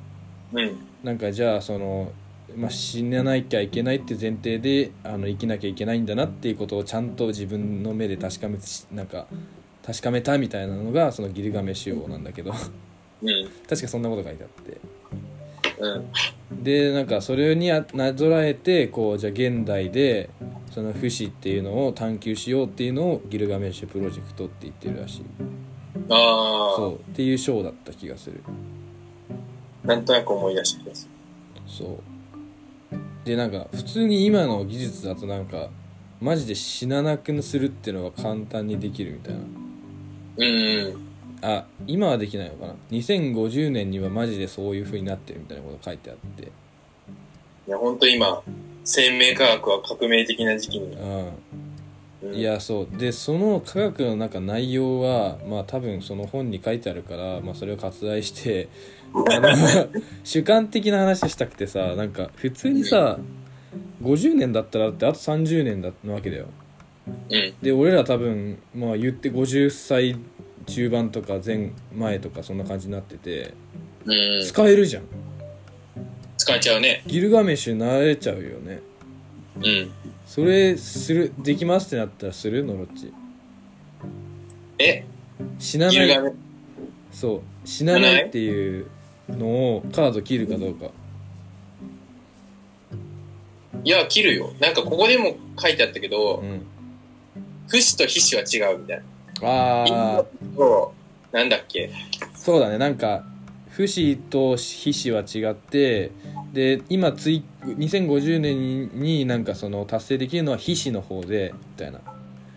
うん。なんかじゃあその、まあ、死ななきゃいけないって前提であの生きなきゃいけないんだなっていうことをちゃんと自分の目で確かめしなんか確かめたみたいなのがそのギルガメシュ王なんだけど。うん。確かそんなこと書いてあって。うん。でなんかそれにあなぞらえてこうじゃあ現代でその不死っていうのを探求しようっていうのをギルガメッシュプロジェクトって言ってるらしい。あそう。っていう章だった気がする。あ、なんとなく思い出した気がすそうでなんか普通に今の技術だとなんかマジで死ななくするっていうのが簡単にできるみたいなる。うんうん。あ今はできないのかな2050年にはマジでそういう風になってるみたいなこと書いてあっていや、本当今、生命科学は革命的な時期に。うんうんい、やそうでその科学の中内容はまあ多分その本に書いてあるから、まあ、それを割愛して 主観的な話したくてさなんか普通にさ50年だったらだってあと30年だなわけだようん。で俺ら多分まあ言って50歳中盤とか前前とかそんな感じになっててうん。使えるじゃん使っちゃうね。ギルガメッシュ慣れちゃうよねうん。それするできますってなったらするのろっちえ？死なないそう死なないっていうのをカード切るかどうかいや、切るよ。なんかここでも書いてあったけどう、ん不死と非死は違うみたいな。ああそう。なんだっけ？そうだねなんか不死と非死は違ってで今つい2050年になんかその達成できるのは非死の方でみたいな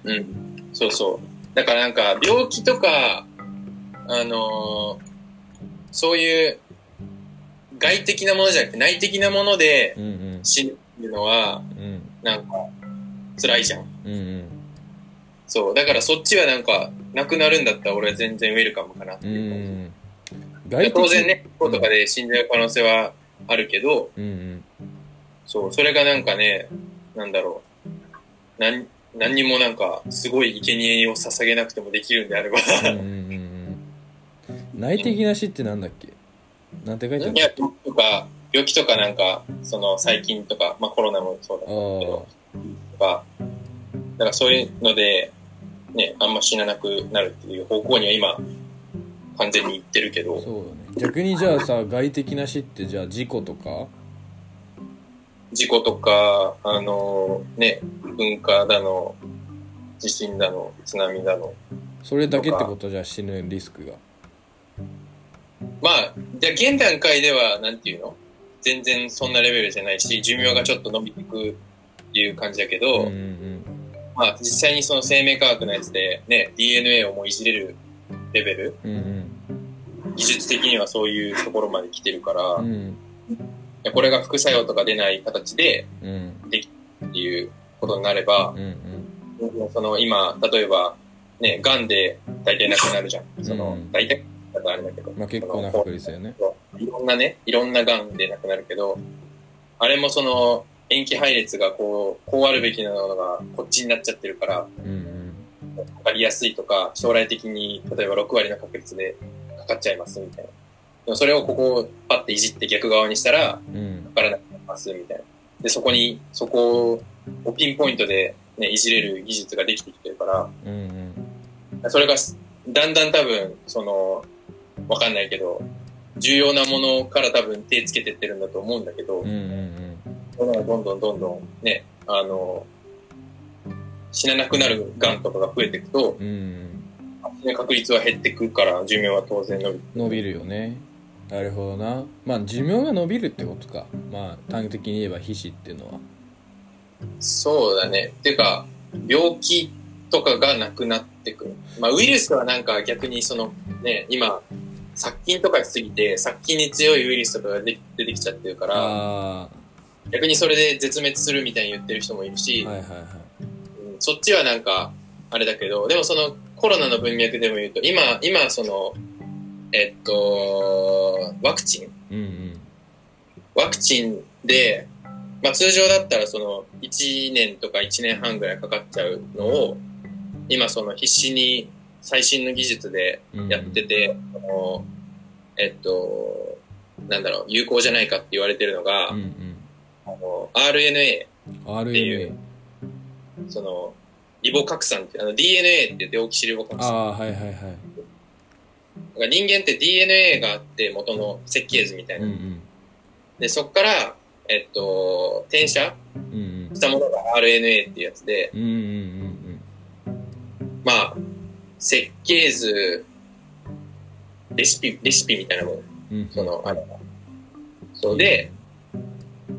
うん。そうそう。だからなんか、病気とか、あのーそういう外的なものじゃなくて内的なもので死ぬっていうのは、うんなんか、辛いじゃん。うんうんそう。だからそっちはなんか、なくなるんだったら俺は全然ウェルカムかなってういう感じ。当然ね、こうとかで死んじゃう可能性はあるけど、うんうんそう、それがなんかね、なんだろう。なん、何にもなんか、すごい生贄を捧げなくてもできるんであれば、うんうんうんうん内的な死ってなんだっけ？なんて書いてある？いや、病気とか、病気とかなんか、その細菌とか、まあコロナもそうだけあど、とか、だからそういうので、ね、あんま死ななくなるっていう方向には今、完全に行ってるけあど、そうだね。逆にじゃあさ外的な死ってじゃあ事故とか？事故とか、あのね、噴火だの、地震だの、津波だの。それだけってこと？じゃあ死ぬリスクがまあ、じゃあ現段階では、なんていうの？全然そんなレベルじゃないし、寿命がちょっと伸びていくっていう感じだけど、うんうんまあ実際にその生命科学のやつでね、DNA をもういじれるレベル、うんうん。技術的にはそういうところまで来てるから、うん。これが副作用とか出ない形でうん。っていうことになればう、んその今、例えば、ね、癌で大体なくなるじゃん。その、うん。大体だとあれだけど。まあ結構な確率だよねいろんなね、いろんな癌でなくなるけど、あれもその、塩基配列がこう、こうあるべきなのがこっちになっちゃってるから、うんかかりやすいとか、将来的に例えば6割の確率でかかっちゃいますみたいな。でもそれをここをパッていじって逆側にしたら、かからなくなりますみたいな。で、そこに、そこをピンポイントで、ね、いじれる技術ができてきてるから、うんうんそれがだんだん多分、その、わかんないけど、重要なものから多分手つけてってるんだと思うんだけどうんう、んどんどんどんどんどんね、あの、死ななくなる癌とかが増えていくと、うんうん確率は減ってくるから、寿命は当然伸びる。伸びるよねなるほどなまあ寿命が伸びるってことかまあ短期的に言えば皮脂っていうのはそうだね。っていうか、病気とかがなくなってくる。まあ、ウイルスはなんか逆にその、ね、今、殺菌とかしすぎて、殺菌に強いウイルスとかがで出てきちゃってるから、あ逆にそれで絶滅するみたいに言ってる人もいるあし、はいはいはい。うんそっちはなんか、あれだけど、でもそのコロナの文脈でも言うと、今、今その、えっと、ワクチン。うんうん。ワクチンで、まあ通常だったらその1年とか1年半ぐらいかかっちゃうのを、今その必死に最新の技術でうん。やってて、あのえっと、なんだろう、有効じゃないかって言われてるのが、うんうん。あの RNA、RNA その、リボ核酸って、あの DNA ってデオキシリボ核あ酸。あはいはいはい。人間って DNA があって元の設計図みたいな。うんうん。で、そっから、えっと、転写うんうん。したものが RNA っていうやつで、うんうんうん。まあ、設計図、レシピ、レシピみたいなもん。うんうんその、あれが。そうで、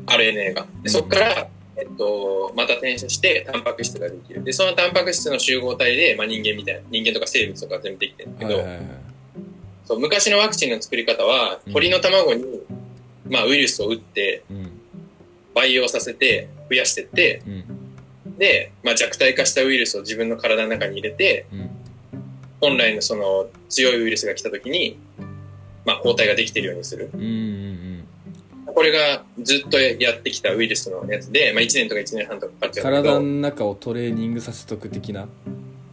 RNA が。でそっから、えっと、また転写して、タンパク質ができる。で、そのタンパク質の集合体で、まあ人間みたいな、人間とか生物とか全部できてるんだけど、そう昔のワクチンの作り方はうん、鳥の卵に、まあウイルスを打って、うん培養させて、増やしてって、うんで、まあ弱体化したウイルスを自分の体の中に入れて、うん本来のその強いウイルスが来た時に、まあ抗体ができてるようにする。うんうんこれがずっとやってきたウイルスのやつで、まあ1年とか1年半とかかかっちゃう体のど、中をトレーニングさせとく的な。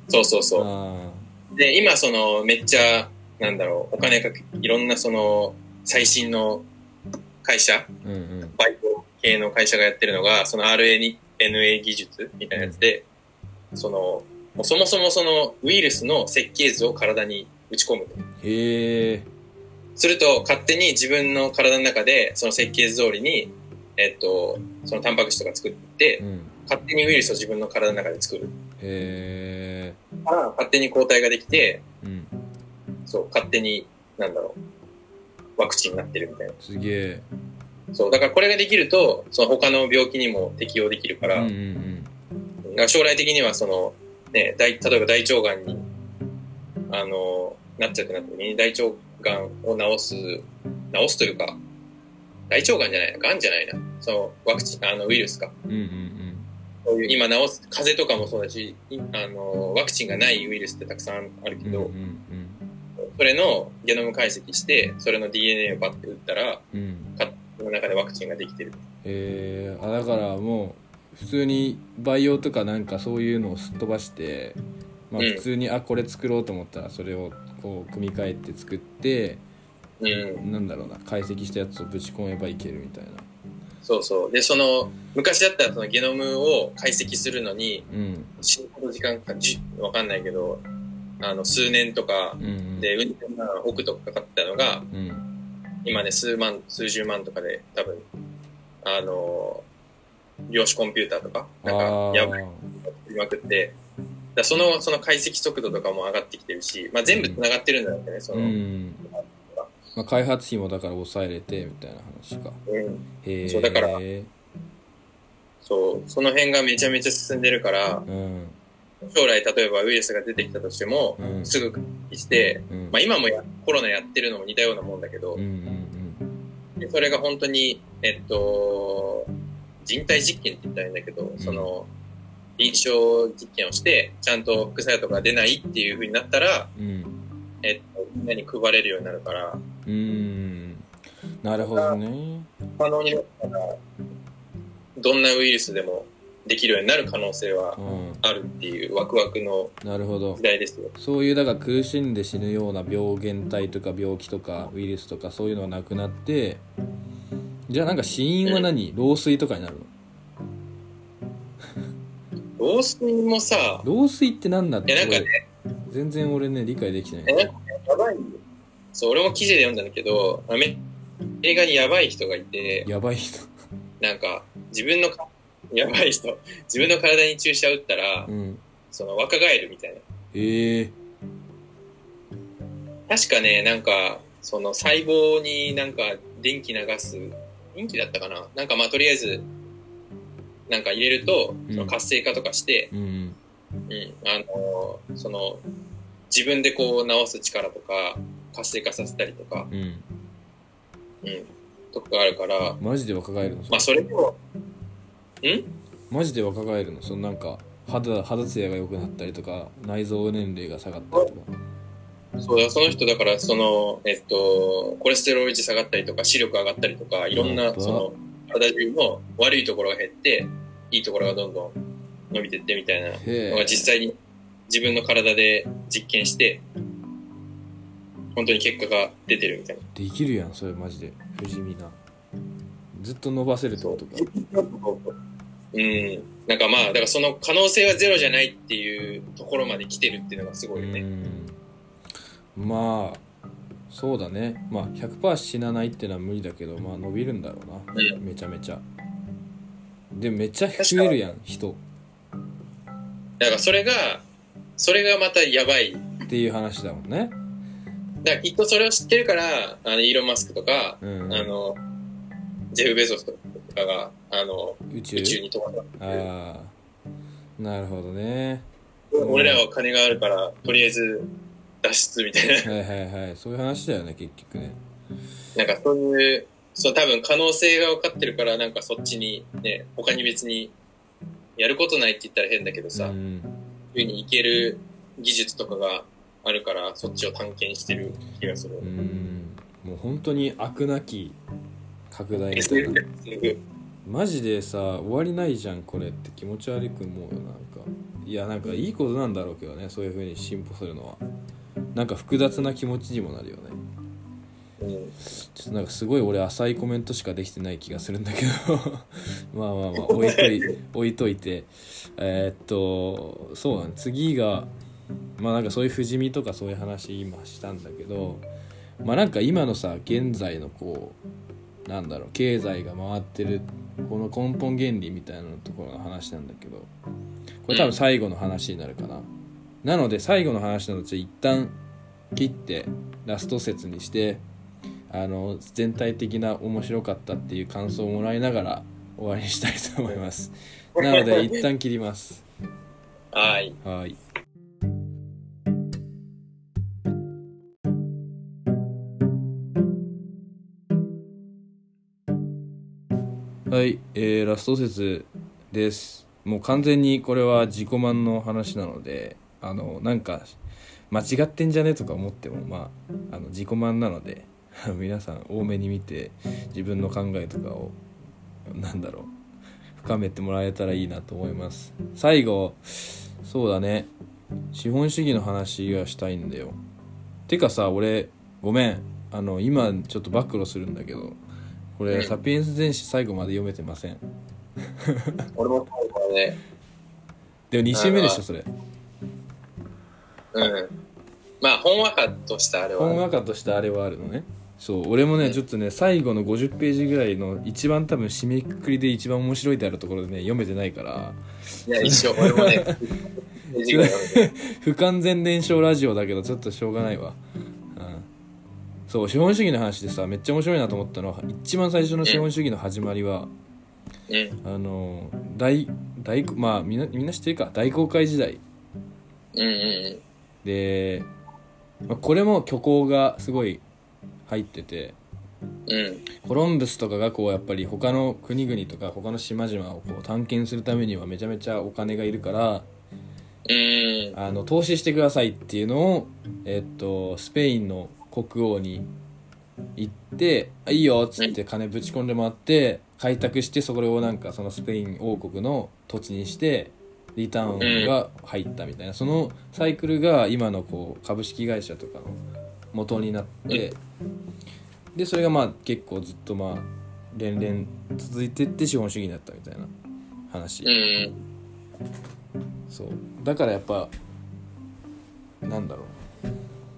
そうそうそう。あで、今そのめっちゃ、なんだろう、お金かけ、いろんなその最新の会社、あうんうん。バイト系の会社がやってるのが、その RNA 技術みたいなやつで、その、もうそもそもそのウイルスの設計図を体に打ち込むと。へえすると、勝手に自分の体の中で、その設計図通りに、えっと、そのタンパク質とか作ってう、ん勝手にウイルスを自分の体の中で作る。へえから、勝手に抗体ができて、うんそう、勝手に、なんだろう、ワクチンになってるみたいな。すげえそう、だからこれができると、その他の病気にも適用できるから、うんうんだから将来的にはその、ね、大例えば大腸がんに、あの、なっちゃってなった時に、大腸がんを治す、治すというか、大腸がんじゃないな、がんじゃないな。そのワクチン、あのウイルスか。うんうんそういう今治す、風邪とかもそうだし、いあの、ワクチンがないウイルスってたくさんあるけど、うんうんうんそれのゲノム解析して、それの DNA をバッて打ったら、うんの中でワクチンができてる。えー、あだからもう普通に培養とかなんかそういうのをすっ飛ばして、まあ、うん。普通に、あこれ作ろうと思ったらそれをこう組み替えて作ってうん。なんだろうな解析したやつをぶち込めばいけるみたいな。そうそう。で、その、昔だったらそのゲノムを解析するのに、うん。死ぬほど時間か、じわかんないけど、あの、数年とかうんうん。で、うん千万億とかかかったのが、うん。今ね、数万、数十万とかで、多分、あの、量子コンピューターとか、なんか、あやばいまくって、だその、その解析速度とかも上がってきてるし、まあ全部繋がってるんだよね、その、うん。まあ、開発費もだから抑えれてみたいな話か。うん。へえそうだからそう、その辺がめちゃめちゃ進んでるから、うん。将来例えばウイルスが出てきたとしても、うん。すぐして、うん。まあ今もやコロナやってるのも似たようなもんだけど、うんうん。でそれが本当に、えっと、人体実験って言ったらいいんだけど、その、臨床実験をして、ちゃんと副作用とか出ないっていう風になったら、うん。うんえっと、みんなに配れるようになるから、うん。なるほどね。可能になったら、どんなウイルスでもできるようになる可能性はうん。あるっていうワクワクの時代ですよ。そういうだから苦しんで死ぬような病原体とか病気とかウイルスとかそういうのがなくなってじゃあなんか死因は何？老衰とかになるの？老衰もさ、老衰って何だっていやなんかね俺全然俺ね理解できてない。え、やばいよ。そう、俺も記事で読んだんだけど、アメ映画にやばい人がいて、やばい人。なんか、自分のか、やばい人、自分の体に注射打ったら、うん。その若返るみたいな。ええ。確かね、なんか、その細胞になんか電気流す、電気だったかな？なんかまあとりあえず、なんか入れると、うん。その活性化とかして、うんうん、あの、その、自分でこう治す力とか、活性化させたりとか、うん。うん、とかがあるから、マジで若返るの？まあそれでも、ん？マジで若返るの？そのなんか肌肌ツヤが良くなったりとか内臓年齢が下がったりとかそうだ、その人だから、その、えっと、コレステロール値下がったりとか、視力上がったりとか、いろんな、その、体中の悪いところが減って、いいところがどんどん伸びてってみたいなへのえ。が実際に自分の体で実験して、本当に結果が出てるみたいな。できるやんそれマジで。不死身な。ずっと伸ばせるってことか。う。ん。なんかまあ、だからその可能性はゼロじゃないっていうところまで来てるっていうのがすごいよね。うんまあそうだね。まあ100%死なないっていうのは無理だけどまあ伸びるんだろうな、うめちゃめちゃ。でめっちゃ増えるやん人。だからそれが、それがまたやばい。っていう話だもんね。だからきっとそれを知ってるから、あの、イーロン・マスクとか、うんあの、ジェフ・ベゾスとかが、あの、宇宙？宇宙に飛ばさああなるほどね。俺らは金があるから、とりあえず脱出みたいな。はいはいはい。そういう話だよね結局ね。なんかそういう、そう多分可能性が分かってるから、なんかそっちにね、他に別にやることないって言ったら変だけどさ、うん。いうふうにいける技術とかがあるから、そっちを探検してる気がする。うん。もう本当に悪なき拡大みたいな。でマジでさ終わりないじゃんこれって気持ち悪く思うよなんか。いやなんかいいことなんだろうけどねそういう風に進歩するのは。なんか複雑な気持ちにもなるよね。ちょっとなんかすごい俺浅いコメントしかできてない気がするんだけど。まあまあまあ置いとい置いといて。えーっとそうなん次がまあなんかそういう不死身とかそういう話今したんだけど。まあなんか今のさ現在のこうなんだろう経済が回ってるこの根本原理みたいなところの話なんだけどこれ多分最後の話になるかな、なので最後の話なので一旦切ってラスト説にしてあの全体的な面白かったっていう感想をもらいながら終わりにしたいと思います。なので 一旦切ります。はい。はいはい、えー、ラスト説です。もう完全にこれは自己満の話なのであのなんか間違ってんじゃねとか思ってもまああの自己満なので 皆さん多めに見て自分の考えとかをなんだろう深めてもらえたらいいなと思います。最後そうだね。資本主義の話がしたいんだよ。てかさ俺ごめん。あの今ちょっと暴露するんだけど。これ、うんサピエンス全史最後まで読めてません俺もそうからね。でも2週目でしょそれうん。まあ、ほんわかとしたあれは。ほんわかとしたあれはあるのねそう俺もね、うんちょっとね最後の50ページぐらいの一番多分締めくくりで一番面白いであるところでね読めてないからいや、一緒。俺もね、不完全燃焼ラジオだけどちょっとしょうがないわ、うん、そう資本主義の話でさめっちゃ面白いなと思ったのは一番最初の資本主義の始まりは、うん。あの大大まあみんなみんな知ってるか？大航海時代うんうんで、まあ、これも虚構がすごい入っててうん。うん。コロンブスとかがこうやっぱり他の国々とか他の島々をこう探検するためにはめちゃめちゃお金がいるからうん。あの投資してくださいっていうのを、えっと、スペインの国王に行って「あいいよ」っつって金ぶち込んでもらって開拓してそれをなんかそのスペイン王国の土地にしてリターンが入ったみたいなそのサイクルが今のこう株式会社とかの元になってでそれがまあ結構ずっとまあ連々続いてって資本主義になったみたいな話。うん。そうだからやっぱなんだろう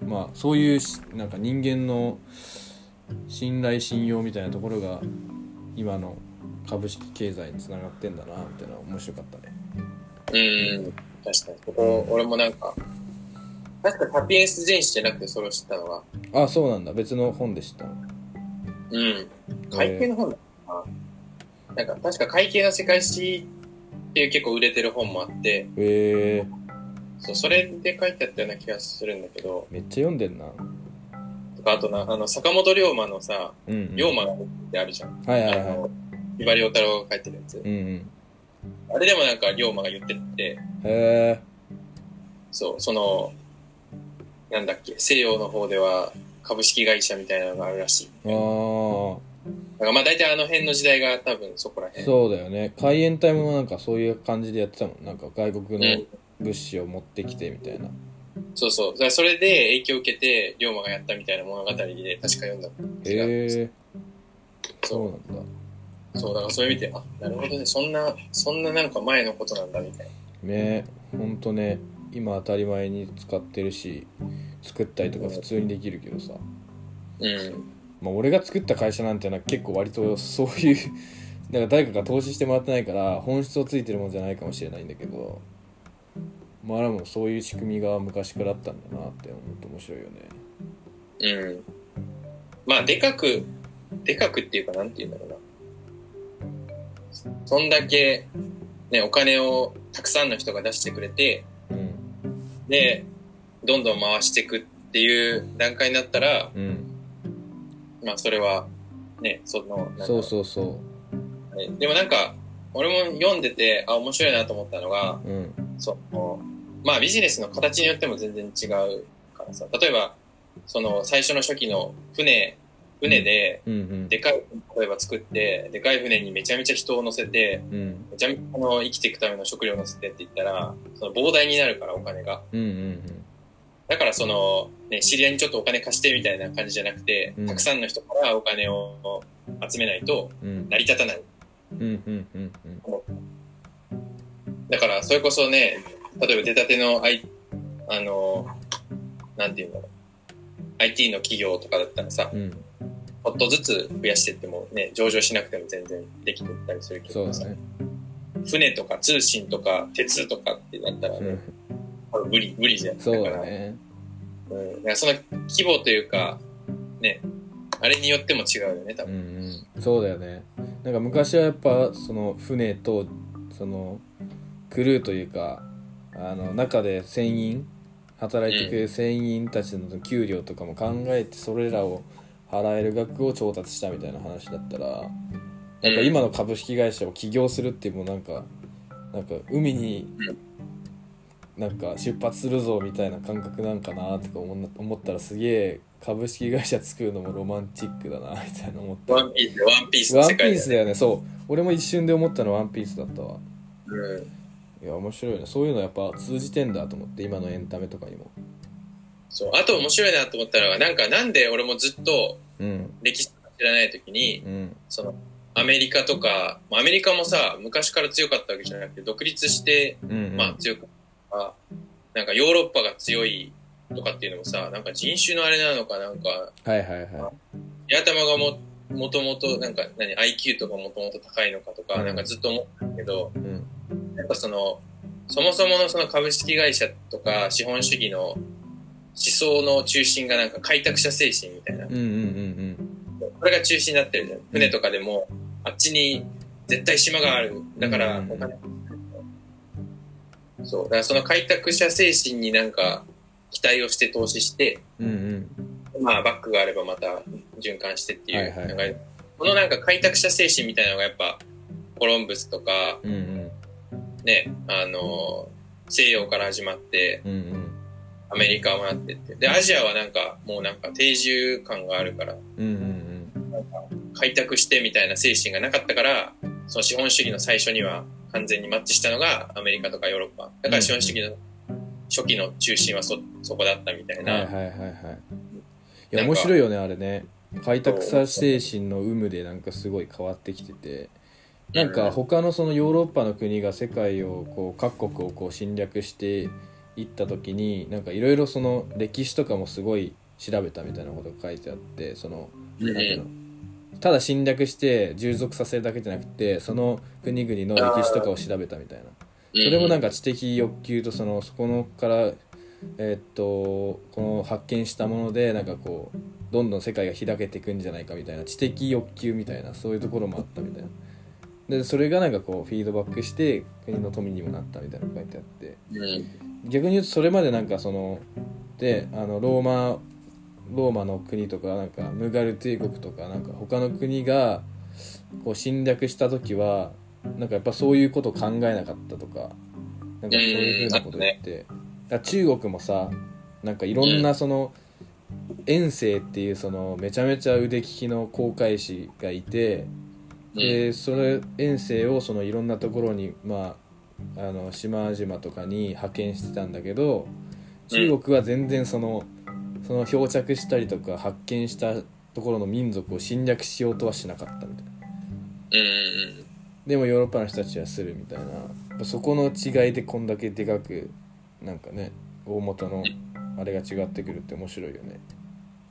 まあそういうしなんか人間の信頼信用みたいなところが今の株式経済につながってんだなみたいな面白かったねうん。確かに。ここ、俺もなんか、確かサピエンス全史じゃなくてそれを知ったのは、あそうなんだ別の本でしたうん。会計の本だったかな。なんか、確か会計の世界史っていう結構売れてる本もあって、えそう、それで書いてあったような気がするんだけど、ー、めっちゃ読んでんな。とかあとな、あの、坂本龍馬のさ、うん、うん、龍馬がってあるじゃん。はいはいはい。あの、ひばりお太郎が書いてるやつ。うんうん。あれでもなんか龍馬が言ってて、へえそう、その、なんだっけ、西洋の方では株式会社みたいなのがあるらしい。あー。だからまあ大体あの辺の時代が多分そこら辺。そうだよね。海援隊もなんかそういう感じでやってたもん。なんか外国のうん物資を持ってきてみたいなそうそう。だからそれで影響を受けて龍馬がやったみたいな物語で確か読んだへえそそうなんだう。そう、だからそれ見て、あ、なるほどね。そんな、そんななんか前のことなんだみたいな。ねほんとね今当たり前に使ってるし作ったりとか普通にできるけどさ、うん。まあ、俺が作った会社なんてのは結構割とそういうだから誰かが投資してもらってないから本質をついてるもんじゃないかもしれないんだけどまああれもそういう仕組みが昔からあったんだなって思うと面白いよね。うん。まあ、でかく、でかくっていうか、なんて言うんだろうな。そんだけ、ね、お金をたくさんの人が出してくれて、うん。で、どんどん回していくっていう段階になったら、うん。まあ、それは、ね、その、そうそうそねでもなんか、俺も読んでて、あ、面白いなと思ったのが、ううん。その、まあビジネスの形によっても全然違うからさ、例えば、その最初の初期の船、船で、でかい、例えば作って、でかい船にめちゃめちゃ人を乗せて、うん。めちゃめちゃあの生きていくための食料を乗せてって言ったら、その膨大になるからお金が。うんうんだからその、ね、知り合いにちょっとお金貸してみたいな感じじゃなくて、うん。たくさんの人からお金を集めないと成り立たない。だから、それこそね、例えば出たての、I、あの、なんていうんだろう。IT の企業とかだったらさ、うんちょっとずつ増やしていってもね、上場しなくても全然できていったりするけどさ、ね船とか通信とか鉄とかってなったらね、うん無理、無理じゃん。そうだねうん。だからその規模というか、ね、あれによっても違うよね、多うん分。うんそうだよねなんか昔はやっぱその船とそのクルーというかあの中で船員働いてくれる船員たちの給料とかも考えてそれらを払える額を調達したみたいな話だったらなんか今の株式会社を起業するっていうもうなんかなんか海になんか出発するぞみたいな感覚なんかなとか思ったらすげえ株式会社作るのもロマンチックだなみたいな思った。ワンピース、ワンピースのワンピ世界ースだよね。そう。俺も一瞬で思ったのはワンピースだったわ。うん。いや面白いね。そういうのやっぱ通じてんだと思って今のエンタメとかにも。そう。あと面白いなと思ったのが、なんかなんで俺もずっとうん。歴史知らない時に、うん。その、アメリカとか、まあアメリカもさ、昔から強かったわけじゃなくて、独立して、うんうん。まあ強くあなんかヨーロッパが強いとかっていうのもさ、なんか人種のあれなのか、なんか、はいはいは八頭がも、もともと、なんか、何、IQ とかもともと高いのかとか、うん。なんかずっと思ったけど、いうんやっぱその、そもそものその株式会社とか資本主義の思想の中心がなんか開拓者精神みたいな。うんうんうんこれが中心になってるじゃん。船とかでも、あっちに絶対島がある。だから、うんお金。そう。だからその開拓者精神になんか期待をして投資して、うんうんうんまあバックがあればまた循環してっていう。はいはいこのなんか開拓者精神みたいなのがやっぱ、コロンブスとか、うんうんね、あの西洋から始まって、うんうんアメリカもなってって。で、アジアはなんか、もうなんか定住感があるから、うんうん開拓してみたいな精神がなかったから、その資本主義の最初には完全にマッチしたのがアメリカとかヨーロッパ。だから資本主義の初期の中心はそ、そこだったみたいな。うんはいはいはいはいいや面白いよねあれね開拓者精神の有無でなんかすごい変わってきててなんか他のそのヨーロッパの国が世界をこう各国をこう侵略していった時になんかいろいろその歴史とかもすごい調べたみたいなことが書いてあってそのうんなんていうの？ただ侵略して従属させるだけじゃなくてその国々の歴史とかを調べたみたいな。それもなんか、か知的欲求とそのそこのからえーっとこの発見したものでなんかこうどんどん世界が開けていくんじゃないかみたいな知的欲求みたいなそういうところもあったみたいなでそれがなんかこうフィードバックして国の富にもなったみたいなのが書いてあってうん。逆に言うとそれまでなんかそのであのローマローマの国とかなんかムガル帝国とかなんか他の国がこう侵略した時はなんかやっぱそういうことを考えなかったとかなんかそういうふうなこと言って、中国もさなんかいろんなその遠征っていうそのめちゃめちゃ腕利きの航海士がいてでそれ遠征をそのいろんなところにまああの島々とかに派遣してたんだけど中国は全然そのその漂着したりとか発見したところの民族を侵略しようとはしなかったみたいなうん。うん。でもヨーロッパの人たちはするみたいなそこの違いでこんだけでかくなんかね大元のあれが違ってくるって面白いよね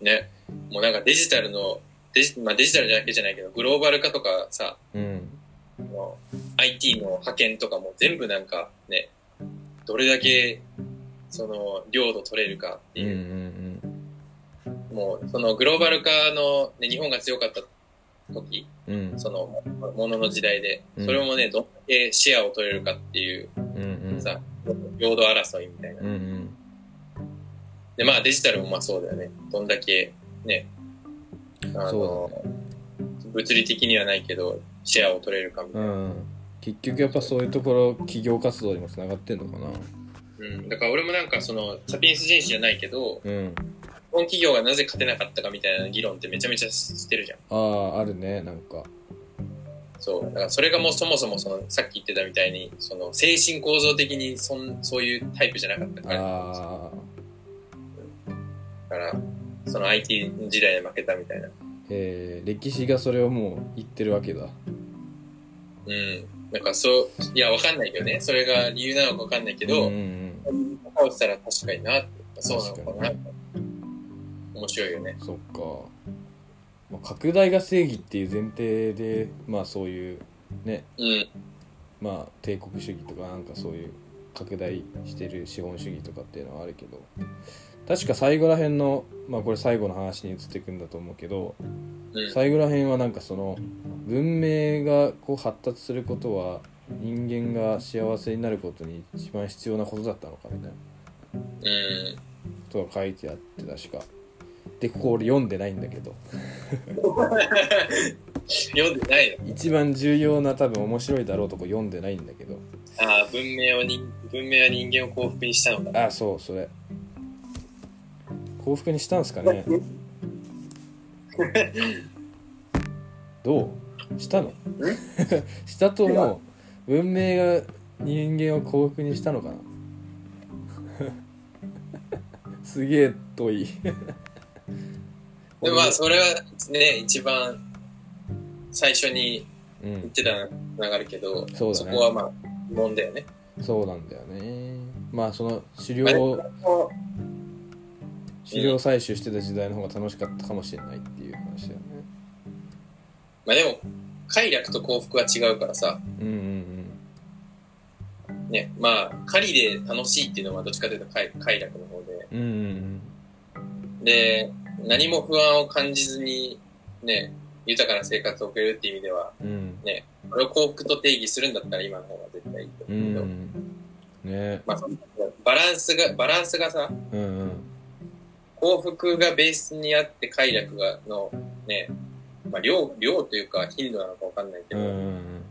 ね。もうなんかデジタルの、デジ,、まあ、デジタルだけじゃないけど、グローバル化とかさ、うん。IT の派遣とかも全部なんかね、どれだけその領土取れるかってう。んういう、ん。もうそのグローバル化の、ね、日本が強かった時、うん。うんそのものの時代で、うん。それもね、どんだけシェアを取れるかっていううんうん。さ、領土争いみたいな。うんう。ん。で、まあデジタルもまあそうだよね。どんだけね、あその、物理的にはないけど、シェアを取れるかみたいな。うん結局やっぱそういうところ企業活動にもつながってんのかなうん。だから俺もなんかその、サピエンス人種じゃないけど、うん日本企業がなぜ勝てなかったかみたいな議論ってめちゃめちゃしてるじゃん。あああるねなんかそう。だからそれがもうそもそもその、さっき言ってたみたいに、その、精神構造的にそんそういうタイプじゃなかったから。ああだから、その IT 時代で負けたみたいな。えー、歴史がそれをもう言ってるわけだうん。なんかそう、いや、わかんないけどね。それが理由なのかわかんないけど、うんうん倒したら確かになって、そうなのかな。面白いよね。そっか、まあ、拡大が正義っていう前提でまあそういうねうん。まあ帝国主義とかなんかそういう拡大してる資本主義とかっていうのはあるけど確か最後らへんのまあこれ最後の話に移っていくんだと思うけどうん。最後らへんはなんかその文明がこう発達することは人間が幸せになることに一番必要なことだったのかみたいなうん。ことが書いてあって確かでここ俺読んでないんだけど 読んでないの？一番重要な多分面白いだろうとこ読んでないんだけどああ、文明をに、文明は人間を幸福にしたのかな。あそうそれ幸福にしたんすかね？どう？したの？したと思う文明が人間を幸福にしたのかな？すげえ遠い。でもまあ、それはね、一番最初にうん。言ってた流れけど、そうだね。こはまあ、疑問だよね。そうなんだよね。まあその狩猟も狩猟採取してた時代の方が楽しかったかもしれないっていう話だよねまあでも、快楽と幸福は違うからさ、うんうんね、まあ、狩りで楽しいっていうのはどっちかというと快快楽の方で、うんうんうん。で、何も不安を感じずに、ね、豊かな生活を送れるっていう意味では、うん。これを幸福と定義するんだったら今の方が絶対いいとう思うけど、ん。ね。まあ、バランスが、バランスがさ、うんうん幸福がベースにあって快楽がの、ね、まあ、量、量というか頻度なのかわかんないけど、うんうん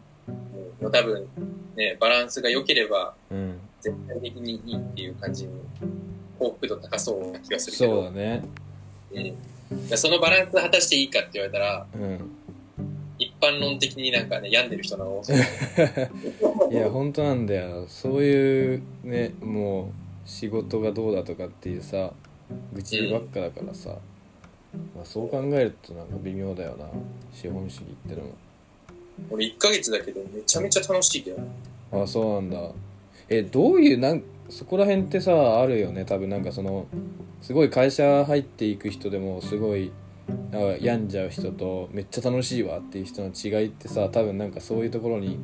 う多分、ね、バランスが良ければうん。絶対的にいいっていう感じに、幸福度高そうな気がするけど、そうだね。うん、そのバランス果たしていいかって言われたら、うん。一般論的になんかね、病んでる人の多そう。いや本当なんだよ。そういうねもう仕事がどうだとかっていうさ愚痴ばっかだからさ、まあ、そう考えるとなんか微妙だよな。資本主義っての俺1ヶ月だけどめちゃめちゃ楽しいけどね。もあそうなんだ。えどういうなんそこら辺ってさあるよね。多分なんかそのすごい会社入っていく人でもすごいなんか病んじゃう人とめっちゃ楽しいわっていう人の違いってさ多分なんかそういうところに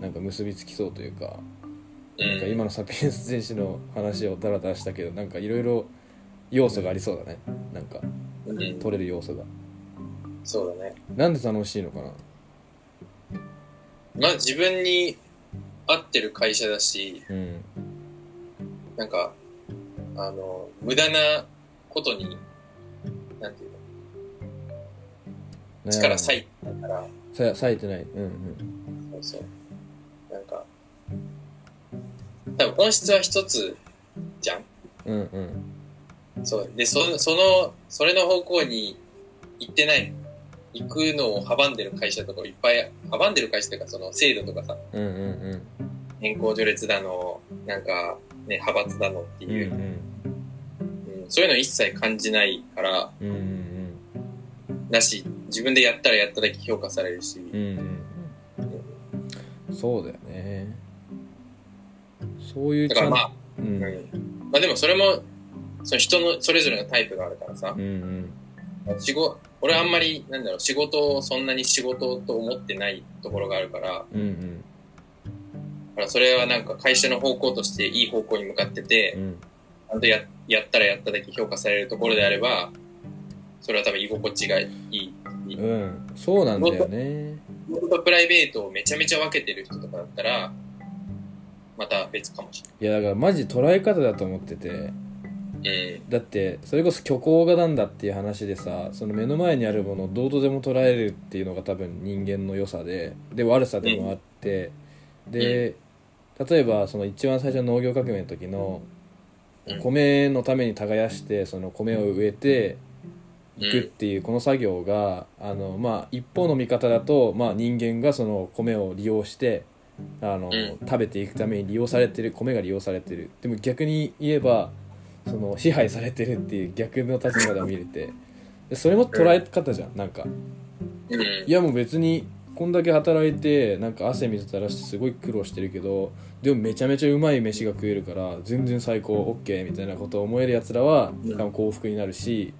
なんか結びつきそうというか。うん。なんか今のサピエンス戦士の話をダラダラしたけどなんかいろいろ要素がありそうだね。なんかうん、取れる要素が。そうだね。なんで楽しいのかな？まあ自分に合ってる会社だし、うん。なんか、あの、無駄なことに、なんていうの、力割いてないから、さ割いてない。うんうん。そうそう。なんか、多分本質は一つじゃん？うんうんそう。で、その、その、それの方向に行ってない、行くのを阻んでる会社とかいっぱい、阻んでる会社というか、その制度とかさ、うんうんうん。年功序列だの、なんか、ね、派閥だのってう。んいう、うんそういうの一切感じないから、うんうんだし、自分でやったらやっただけ評価されるし、うんうんうん。そうだよね。そういうだからまあ、ううんん。まあでもそれも、その人のそれぞれのタイプがあるからさ。う、ん仕事、俺あんまり、なんだろう、仕事をそんなに仕事と思ってないところがあるから、うんうん。だからそれはなんか会社の方向としていい方向に向かっててう、ん。ちゃんとややったらやっただけ評価されるところであれば、それは多分居心地がいい。うん。そうなんだよね。仕事とプライベートをめちゃめちゃ分けてる人とかだったら、また別かもしいやだからマジ捉え方だと思っててだってそれこそ虚構がなんだっていう話でさその目の前にあるものをどうとでも捉えるっていうのが多分人間の良さでで悪さでもあって、で例えばその一番最初の農業革命の時のうん。米のために耕してその米を植えてうん。いくっていうこの作業があのまあ一方の見方だと、まあ、人間がその米を利用してあの、う食べていくために利用されてる米が利用されてる。でも逆に言えばその支配されてるっていう逆の立場でも見れて。でそれも捉え方じゃんなんか。うん。いやもう別にこんだけ働いてなんか汗水垂らしてすごい苦労してるけどでもめちゃめちゃうまい飯が食えるから全然最高 OK みたいなことを思えるやつらはうん多分幸福になるし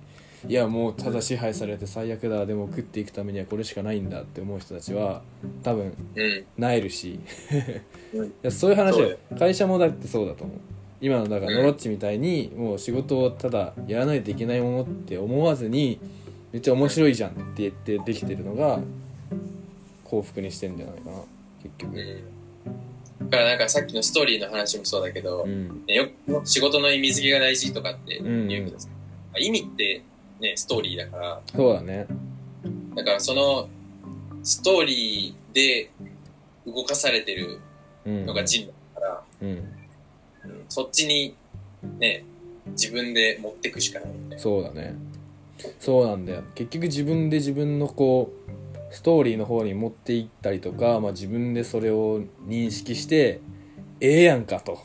いやもうただ支配されて最悪だでも食っていくためにはこれしかないんだって思う人たちは多分うん。なえるし。そういう話会社もだってそうだと思う今のだからうんノロッチみたいにもう仕事をただやらないといけないものって思わずにめっちゃ面白いじゃんって言ってできてるのが幸福にしてんじゃないかな結局。うん。だからなんかさっきのストーリーの話もそうだけど、うん。ねよく仕事の意味付けが大事とかって言うけどさ、意味ってね、ストーリーだから、そうだね。だからそのストーリーで動かされてるうん。のがジンだから、うんうんそっちにね、自分で持ってくしかないみたいそうだね。そうなんだよ。結局自分で自分のこうストーリーの方に持っていったりとか、まあ、自分でそれを認識してええやんかと。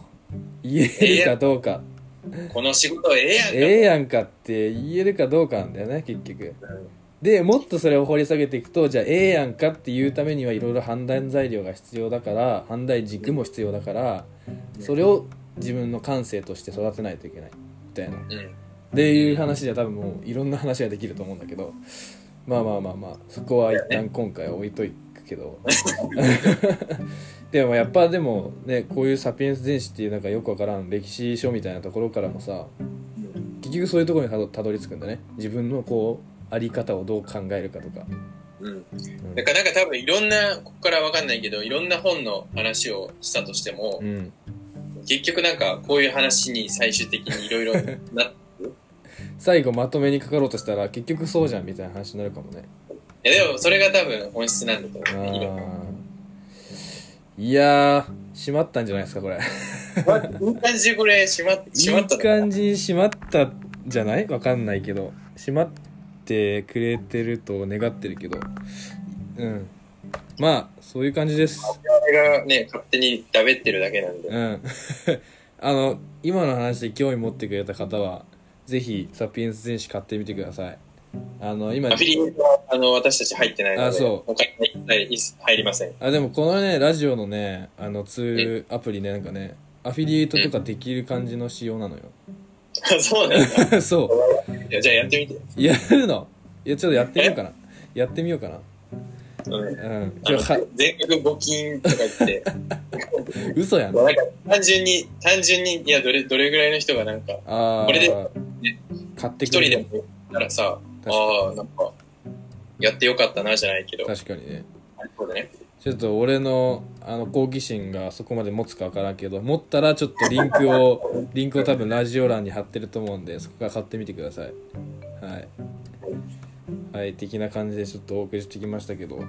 言えるかどうか。な。この仕事ええやんか。ええやんかって言えるかどうかなんだよね結局。でもっとそれを掘り下げていくとじゃあええやんかっていうためにはいろいろ判断材料が必要だから判断軸も必要だからそれを自分の感性として育てないといけない。みたいな。うん。っていう話じゃ多分もういろんな話ができると思うんだけど。まあまあまあまあ。そこは一旦今回は置いといくけど。でもやっぱでもねこういう「サピエンス全史」っていうなんかよくわからん歴史書みたいなところからもさ結局そういうところにたどり着くんだね。自分のこうあり方をどう考えるかとか、うん。うん。だからなんか多分いろんな、ここからわかんないけど、いろんな本の話をしたとしても、うん、結局なんかこういう話に最終的にいろいろな、最後まとめにかかろうとしたら結局そうじゃんみたいな話になるかもね。いやでもそれが多分本質なんだとあ思う。ね。いやー閉まったんじゃないですかこれ。いい感じでこれ閉まっ、閉まったいい感じに閉まったんじゃない？わかんないけど。閉まってくれてると願ってるけど。うん。まあそういう感じです。俺がね、勝手にダベってるだけなんで。うん。あの今の話で興味持ってくれた方はぜひサピエンス全史買ってみてください。あの今アフィリエイトはあの私たち入ってないので、あそう。お金入りません。あでもこのねラジオのねあのツールアプリねなんかねアフィリエイトとかできる感じの仕様なのよ。そうなんだ。そう。じゃあやってみて。やるの？いやちょっとやってみようかな。やってみようかなうん。うん。あの全額募金とか言って、嘘やん。なんか単純に、単純に、いや、どれ、どれぐらいの人がなんか、ああこれで買って一くれる。人でもいたらさ、ああ、なんか、やってよかったな、じゃないけど。確かにね。そうだね。ちょっと俺のあの好奇心がそこまで持つか分からんけど持ったらちょっとリンクをリンクを多分ラジオ欄に貼ってると思うんでそこから買ってみてください。はいはい的な感じでちょっとお送りしてきましたけど。う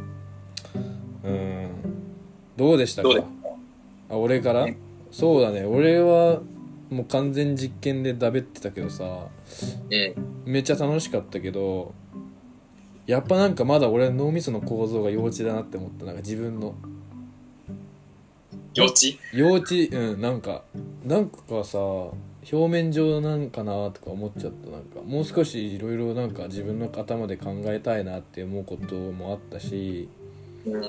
ーん。どうでしたか？あ俺から？そうだね。俺はもう完全実験でだべってたけどさ。うん。めっちゃ楽しかったけどやっぱなんかまだ俺脳みその構造が幼稚だなって思った。なんか自分の。幼稚？幼稚？うんなんか。なんかさ表面上なんかなとか思っちゃったなんかもう少しいろいろなんか自分の頭で考えたいなって思うこともあったしうん。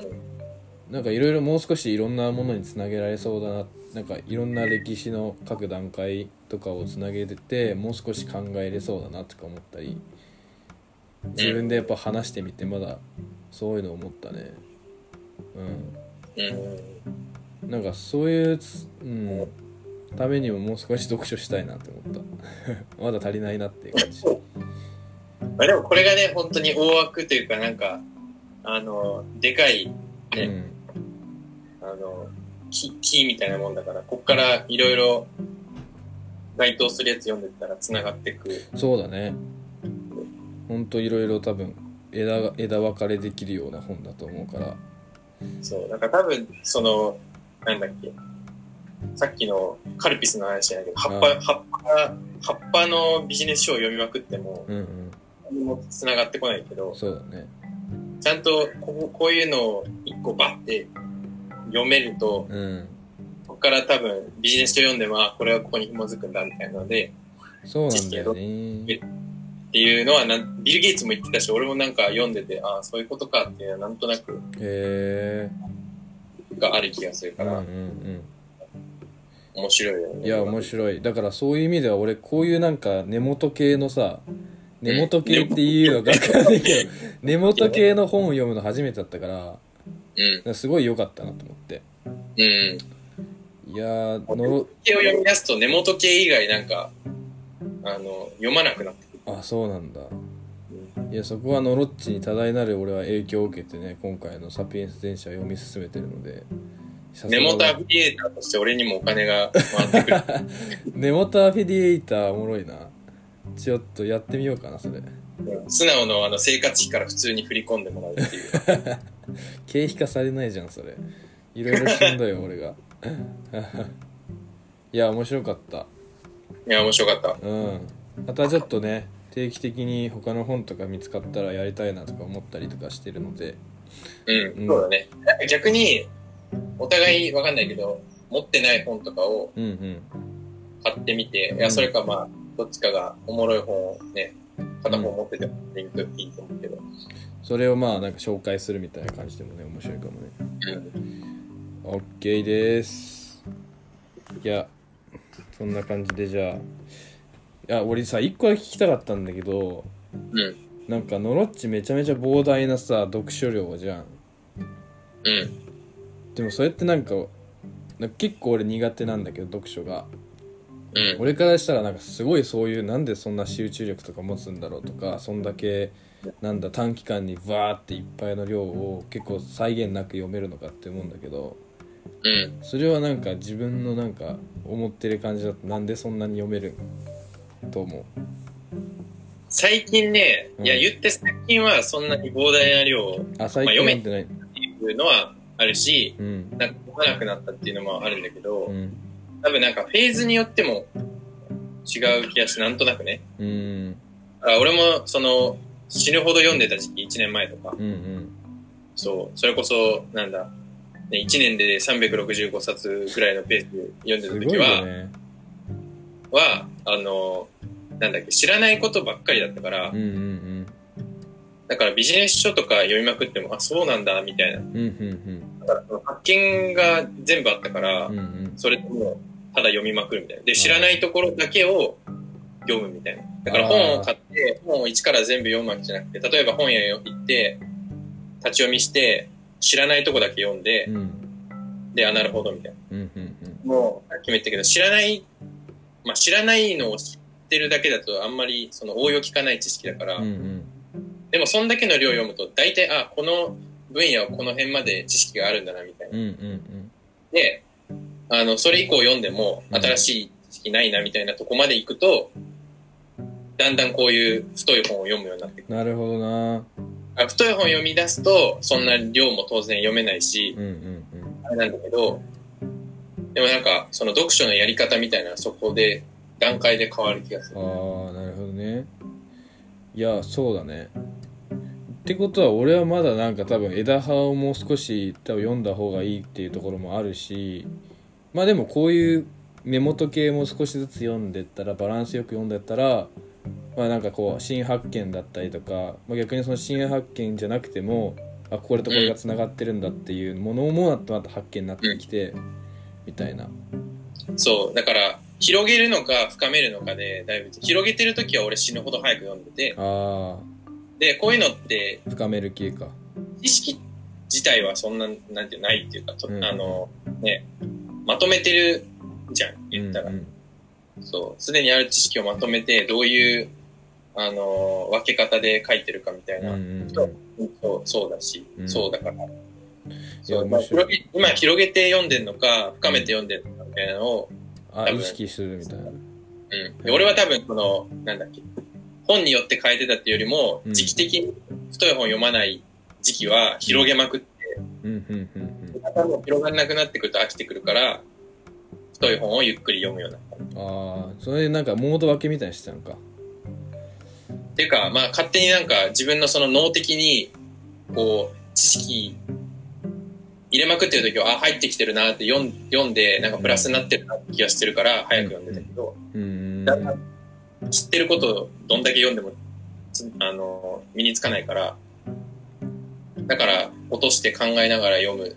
なんかいろいろもう少しいろんなものにつなげられそうだななんかいろんな歴史の各段階とかをつなげててもう少し考えれそうだなとか思ったり自分でやっぱ話してみてまだそういうの思ったねうん。うんなんかそういうつ、うん、ためにももう少し読書したいなって思った。まだ足りないなっていう感じ。まあでもこれがね、本当に大枠というか、なんか、あの、でかい、ね、うん。あの、木、木みたいなもんだから、こっからいろいろ該当するやつ読んでったら繋がっていく。そうだね。ほんといろいろ多分枝が枝分かれできるような本だと思うから。そう、なんか多分、その、なんだっけ、さっきのカルピスの話じゃないけど、葉っぱ、はい葉っぱ、葉っぱのビジネス書を読みまくっても、うんうん。何も繋がってこないけど、そうだね。ちゃんとこここういうのを一個バッて読めると、うん。ここから多分ビジネス書読んでも、あこれはここに紐づくんだみたいなので、そうなんだよね。っていうのはなん、ビル・ゲイツも言ってたし、俺もなんか読んでて、ああ、そういうことかっていうのはなんとなくへえがある気がするから、うんうんうん面白いよね。いや面白いだからそういう意味では俺こういうなんか根元系のさ根元系っていうのが分かんないけど 根元系の本を読むの初めてだったからうん。すごい良かったなと思ってうん。いやーの系を読み出すと根元系以外なんか、あの、読まなくなってくる。あそうなんだいやそこはノロッチに多大なる俺は影響を受けてね今回の「サピエンス全史」を読み進めてるので根元アフィリエーターとして俺にもお金が回ってくる。根元アフィリエイターおもろいな。ちょっとやってみようかなそれ。うん素直のあの生活費から普通に振り込んでもらうっていう。経費化されないじゃんそれ。いろいろしんどいよ 俺が。いや面白かった。いや、面白かった。うん。またちょっとね定期的に他の本とか見つかったらやりたいなとか思ったりとかしてるので。うん、うんそうだね。逆に、お互いわかんないけど、持ってない本とかをうんうん買ってみて、いうんや、それかまあ、どっちかがおもろい本をね、片方持っててもいいと思うけど。それをまあなんか紹介するみたいな感じでもね面白いかもねうん。OK ですいやそんな感じでじゃあいや俺さ一個だけ聞きたかったんだけどうん。なんかノロッチめちゃめちゃ膨大なさ読書量じゃんうん。でもそれってなんか結構俺苦手なんだけど読書がうん。俺からしたらなんかすごいそういうなんでそんな集中力とか持つんだろうとかそんだけなんだ短期間にバーっていっぱいの量を結構際限なく読めるのかって思うんだけどうん。それはなんか自分のなんか思ってる感じだとなんでそんなに読めると思う？最近ね、いや、うん言って最近はそんなに膨大な量をあ最近読んでないっていうのはあるし、うん。なんか読まなくなったっていうのもあるんだけど、うん。多分なんかフェーズによっても違う気がして、なんとなくね。うん。あ俺もその死ぬほど読んでた時期、1年前とか、うんうん。そう、それこそ、なんだ、ね、1年で365冊ぐらいのペースで読んでた時は、よね。は、あの、なんだっけ、知らないことばっかりだったから、うんうんだからビジネス書とか読みまくっても、あ、そうなんだ、みたいな。うんうんうんだから発見が全部あったから、うんうんそれでもうただ読みまくるみたいな。で、知らないところだけを読むみたいな。だから本を買って、本を一から全部読むわけじゃなくて、例えば本屋行って、立ち読みして、知らないとこだけ読んでう、んで、あ、なるほど、みたいな。うんうんもう、さっきも言ったけど、知らない、まあ、知らないのを知ってるだけだと、あんまり、その応用効かない知識だから、うんうんでも、そんだけの量を読むと、大体、あ、この分野はこの辺まで知識があるんだな、みたいな。うんう。んうん。で、あの、それ以降読んでも、うん。新しい知識ないな、みたいなとこまで行くと、だんだんこういう太い本を読むようになってくる。なるほどな。あ太い本を読み出すと、そんな量も当然読めないしうん、うんあれなんだけど、でもなんか、その読書のやり方みたいな、そこで、段階で変わる気がする。うんああなるほどね。いやそうだねってことは俺はまだなんか多分枝葉をもう少し多分読んだ方がいいっていうところもあるしまあでもこういうメモと系も少しずつ読んでったらバランスよく読んでったらまあなんかこう新発見だったりとか、まあ、逆にその新発見じゃなくてもあこれとこれがつながってるんだっていうものもまた発見になってきて、みたいな。そう、だから、広げるのか深めるのかで、だいぶ、広げてるときは俺死ぬほど早く読んでて、あで、こういうのって、あ深める系か。知識自体はそんな、なんてないっていうか、とうん。あの、ね、まとめてるじゃん、言ったら。うんそう、すでにある知識をまとめて、どういう、あの、分け方で書いてるかみたいうんうな、んうん。そうそうだし、うん。そうだから。そうまあ今広げて読んでんのか、深めて読んでんのかみたいなのを、意識するみたいな。うん。で俺は多分、その、なんだっけ、本によって変えてたっていうよりも、うん。時期的に太い本読まない時期は広げまくって、うんうんうん多分広がらなくなってくると飽きてくるから、太い本をゆっくり読むようにな。ああそれでなんかモード分けみたいにしてたのか。っていうか、まあ勝手になんか自分のその脳的に、こう、知識入れまくってる時は、あ、入ってきてるなって読ん読んで、なんかプラスになってるなって気がしてるから、早く読んでたけど、うんうん。だんだん知ってることをどんだけ読んでも、つあの、身につかないから、だから落として考えながら読むっ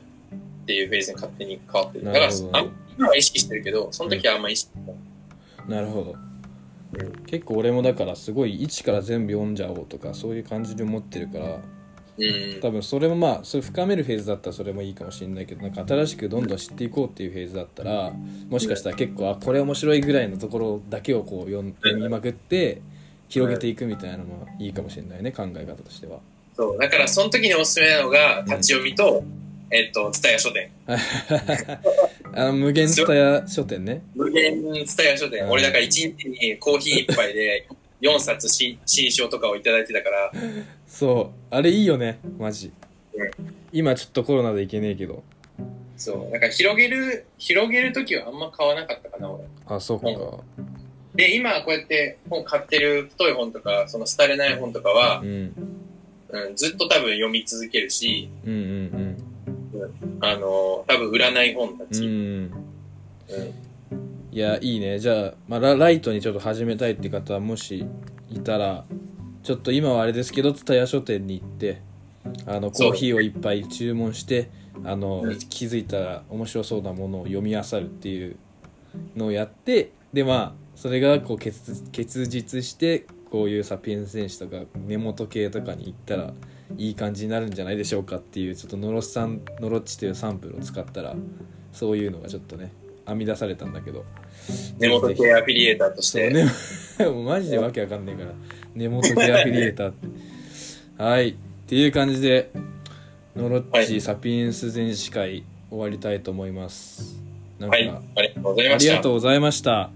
ていうフェーズに勝手に変わってる。だから、あ今は意識してるけど、その時はあんま意識してない。なるほど結構俺もだからすごい一から全部読んじゃおうとかそういう感じで思ってるからうん。多分それもまあそれ深めるフェーズだったらそれもいいかもしれないけどなんか新しくどんどん知っていこうっていうフェーズだったらもしかしたら結構あこれ面白いぐらいのところだけをこう読みまくって広げていくみたいなのもいいかもしれないね考え方としてはそう。だから、その時におすすめなのが、立ち読みと、えっと、蔦屋書店。あの無限蔦屋書店ね無限蔦屋書店。うん俺だから一日にコーヒー一杯で4冊新新書とかをいただいてたから、そう。あれいいよね。マジ、うん。今ちょっとコロナで行けねえけど。そう、なんか広げる、広げるときはあんま買わなかったかな、俺。あそっか、で、今こうやって本買ってる太い本とか、その廃れない本とかはう、ん、うん、ずっと多分読み続けるし、うんうんあの多分売らない本たち。うんうん。うん。いやいいね。じゃあ、まあ、ラライトにちょっと始めたいって方もしいたらちょっと今はあれですけど蔦屋書店に行ってあのコーヒーをいっぱい注文してあの、うん。気づいたら面白そうなものを読み漁るっていうのをやってでまあそれがこう結結実してこういうサピエンス戦士とか根元系とかに行ったらいい感じになるんじゃないでしょうかっていうちょっとノロッサンノロッチというサンプルを使ったらそういうのがちょっとね編み出されたんだけど根元系アフィリエーターとして。ね もうマジでわけわかんねえから。根元系アフィリエーターって。はい。っていう感じでノロッチ、はい。サピエンス全史会終わりたいと思います。なんか、はい、ありがとうございあました。りがとうございました